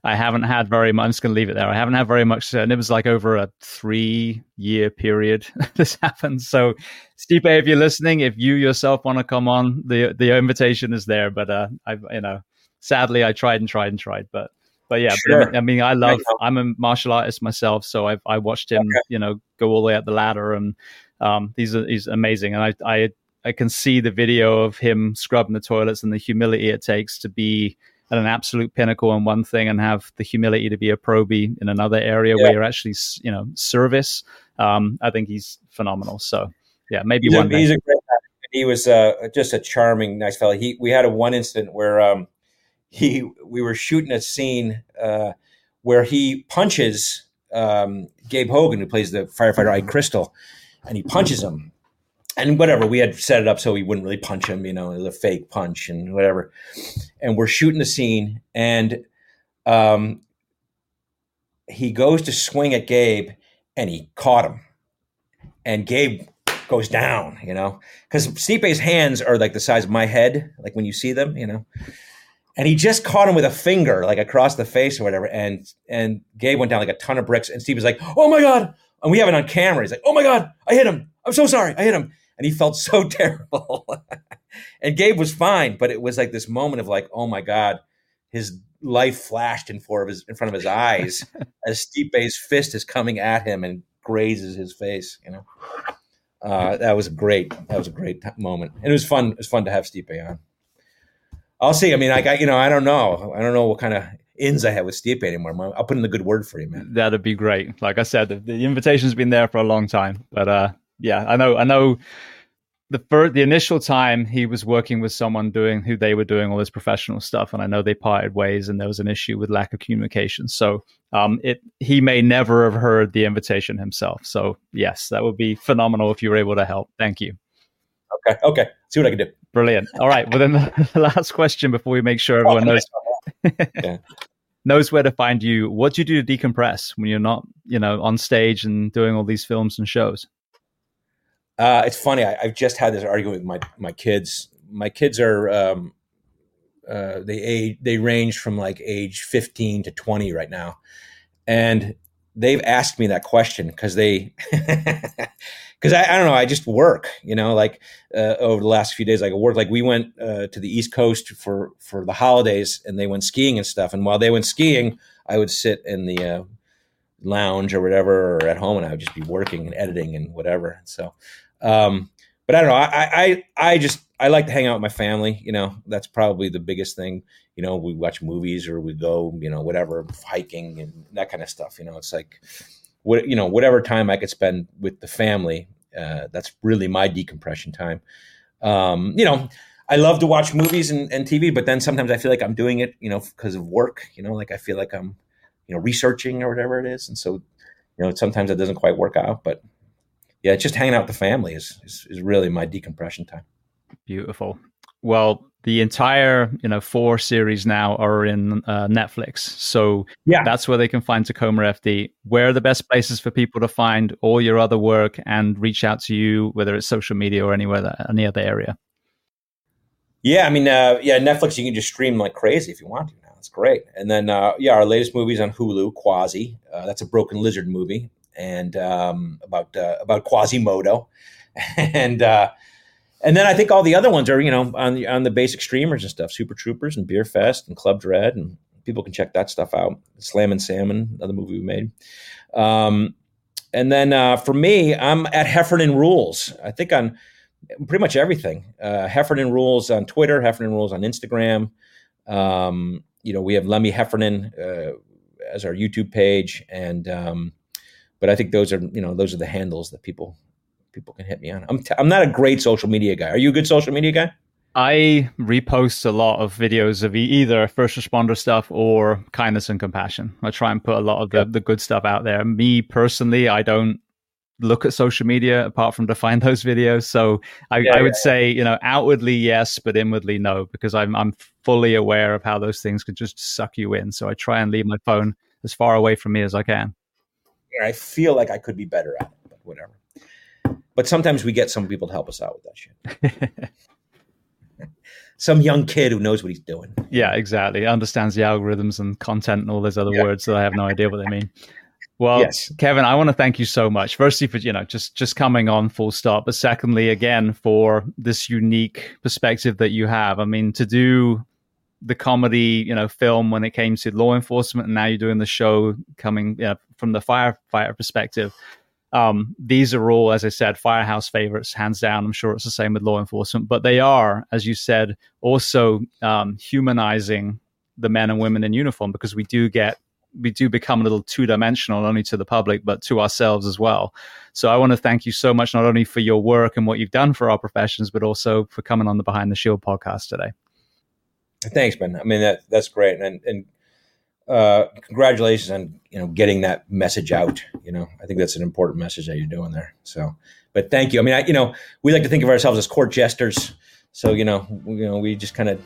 I haven't had very much. I'm just gonna leave it there. I haven't had very much, and it was like over a three year period this happened. So, Stipe, if you're listening, if you yourself want to come on, the the invitation is there. But uh, I've you know, sadly, I tried and tried and tried, but but yeah, sure. but I mean, I love. I'm a martial artist myself, so I've I watched him, okay. you know, go all the way up the ladder, and um, he's he's amazing. And I I I can see the video of him scrubbing the toilets and the humility it takes to be at an absolute pinnacle in one thing and have the humility to be a probie in another area yeah. where you're actually you know service. Um, I think he's phenomenal. So yeah, maybe he's one. A, he's a great. He was uh, just a charming, nice fellow. He we had a one incident where. Um, he we were shooting a scene uh, where he punches um, Gabe Hogan, who plays the firefighter Ike Crystal, and he punches him. And whatever, we had set it up so he wouldn't really punch him, you know, it was a fake punch and whatever. And we're shooting the scene, and um, he goes to swing at Gabe, and he caught him. And Gabe goes down, you know, because Stipe's hands are like the size of my head, like when you see them, you know and he just caught him with a finger, like across the face or whatever. And and Gabe went down like a ton of bricks. And Steve was like, "Oh my god!" And we have it on camera. He's like, "Oh my god, I hit him! I'm so sorry, I hit him!" And he felt so terrible. and Gabe was fine, but it was like this moment of like, "Oh my god!" His life flashed in front of his in front of his eyes as Stipe's fist is coming at him and grazes his face. You know, uh, that was great. That was a great moment, and it was fun. It was fun to have Stipe on. I'll see. I mean, I got you know, I don't know. I don't know what kind of ins I have with Stipe anymore. I'll put in the good word for you, man. That'd be great. Like I said, the, the invitation's been there for a long time, but uh, yeah, I know. I know. The first, the initial time he was working with someone doing who they were doing all this professional stuff, and I know they parted ways, and there was an issue with lack of communication. So, um, it he may never have heard the invitation himself. So, yes, that would be phenomenal if you were able to help. Thank you. Okay. Okay. See what I can do. Brilliant. All right. Well, then the last question before we make sure everyone knows. yeah. knows where to find you, what do you do to decompress when you're not, you know, on stage and doing all these films and shows? Uh, it's funny. I, have just had this argument with my my kids. My kids are um, uh, they age they range from like age 15 to 20 right now, and they've asked me that question because they because I, I, don't know i just work you know like uh, over the last few days like I work like we went uh, to the east coast for for the holidays and they went skiing and stuff. And while they went skiing i would sit in the uh, lounge or whatever or at home and i would just be working and editing and whatever. So um, but i don't know I, I i just i like to hang out with my family you know that's probably the biggest thing. You know we watch movies or we go you know whatever hiking and that kind of stuff you know it's like what you know whatever time I could spend with the family. Uh, that's really my decompression time. Um, you know, I love to watch movies and, and, TV, but then sometimes I feel like I'm doing it, you know, because of work. You know, like I feel like I'm, you know, researching or whatever it is, and so, you know, sometimes it doesn't quite work out. But yeah, just hanging out with the family is, is, is really my decompression time. Beautiful. Well, the entire you know four series now are in uh, Netflix, so yeah, that's where they can find Tacoma FD. Where are the best places for people to find all your other work and reach out to you, whether it's social media or anywhere that, any other area? Yeah, I mean, uh, yeah, Netflix you can just stream like crazy if you want to now. It's great. And then uh, yeah, our latest movie is on Hulu, Quasi. Uh, that's a broken lizard movie and um, about uh, about Quasimodo, and uh, and then I think all the other ones are, you know, on the on the basic streamers and stuff, Super Troopers and Beerfest and Club Dread, and people can check that stuff out. Slammin' Salmon, another movie we made. Um, and then uh, for me, I'm at Heffernan Rules. I think on pretty much everything. Uh, Heffernan Rules on Twitter, Heffernan Rules on Instagram. Um, you know, we have Lemme Heffernan uh, as our YouTube page, and um, but I think those are you know those are the handles that people people can hit me on. I'm t- I'm not a great social media guy. Are you a good social media guy? I repost a lot of videos of either first responder stuff or kindness and compassion. I try and put a lot of the, the good stuff out there. Me personally, I don't look at social media apart from to find those videos. So I, yeah, I would yeah, say, you know, outwardly yes, but inwardly no, because I'm I'm fully aware of how those things could just suck you in. So I try and leave my phone as far away from me as I can. I feel like I could be better at it, but whatever. But sometimes we get some people to help us out with that shit. some young kid who knows what he's doing. Yeah, exactly. Understands the algorithms and content and all those other yeah. words that I have no idea what they mean. Well, yes. Kevin, I want to thank you so much. Firstly, for you know just just coming on full stop, but secondly, again for this unique perspective that you have. I mean, to do the comedy, you know, film when it came to law enforcement, and now you're doing the show coming you know, from the firefighter perspective. Um, these are all, as I said, firehouse favorites, hands down. I'm sure it's the same with law enforcement, but they are, as you said, also um, humanizing the men and women in uniform because we do get we do become a little two dimensional, not only to the public but to ourselves as well. So I want to thank you so much, not only for your work and what you've done for our professions, but also for coming on the Behind the Shield podcast today. Thanks, Ben. I mean that that's great, and and uh, congratulations on you know getting that message out. You know, I think that's an important message that you're doing there. So, but thank you. I mean, I, you know, we like to think of ourselves as court jesters. So you know, you know, we just kind of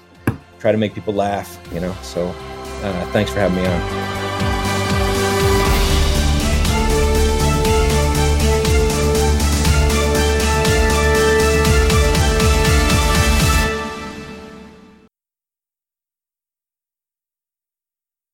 try to make people laugh. You know, so uh, thanks for having me on.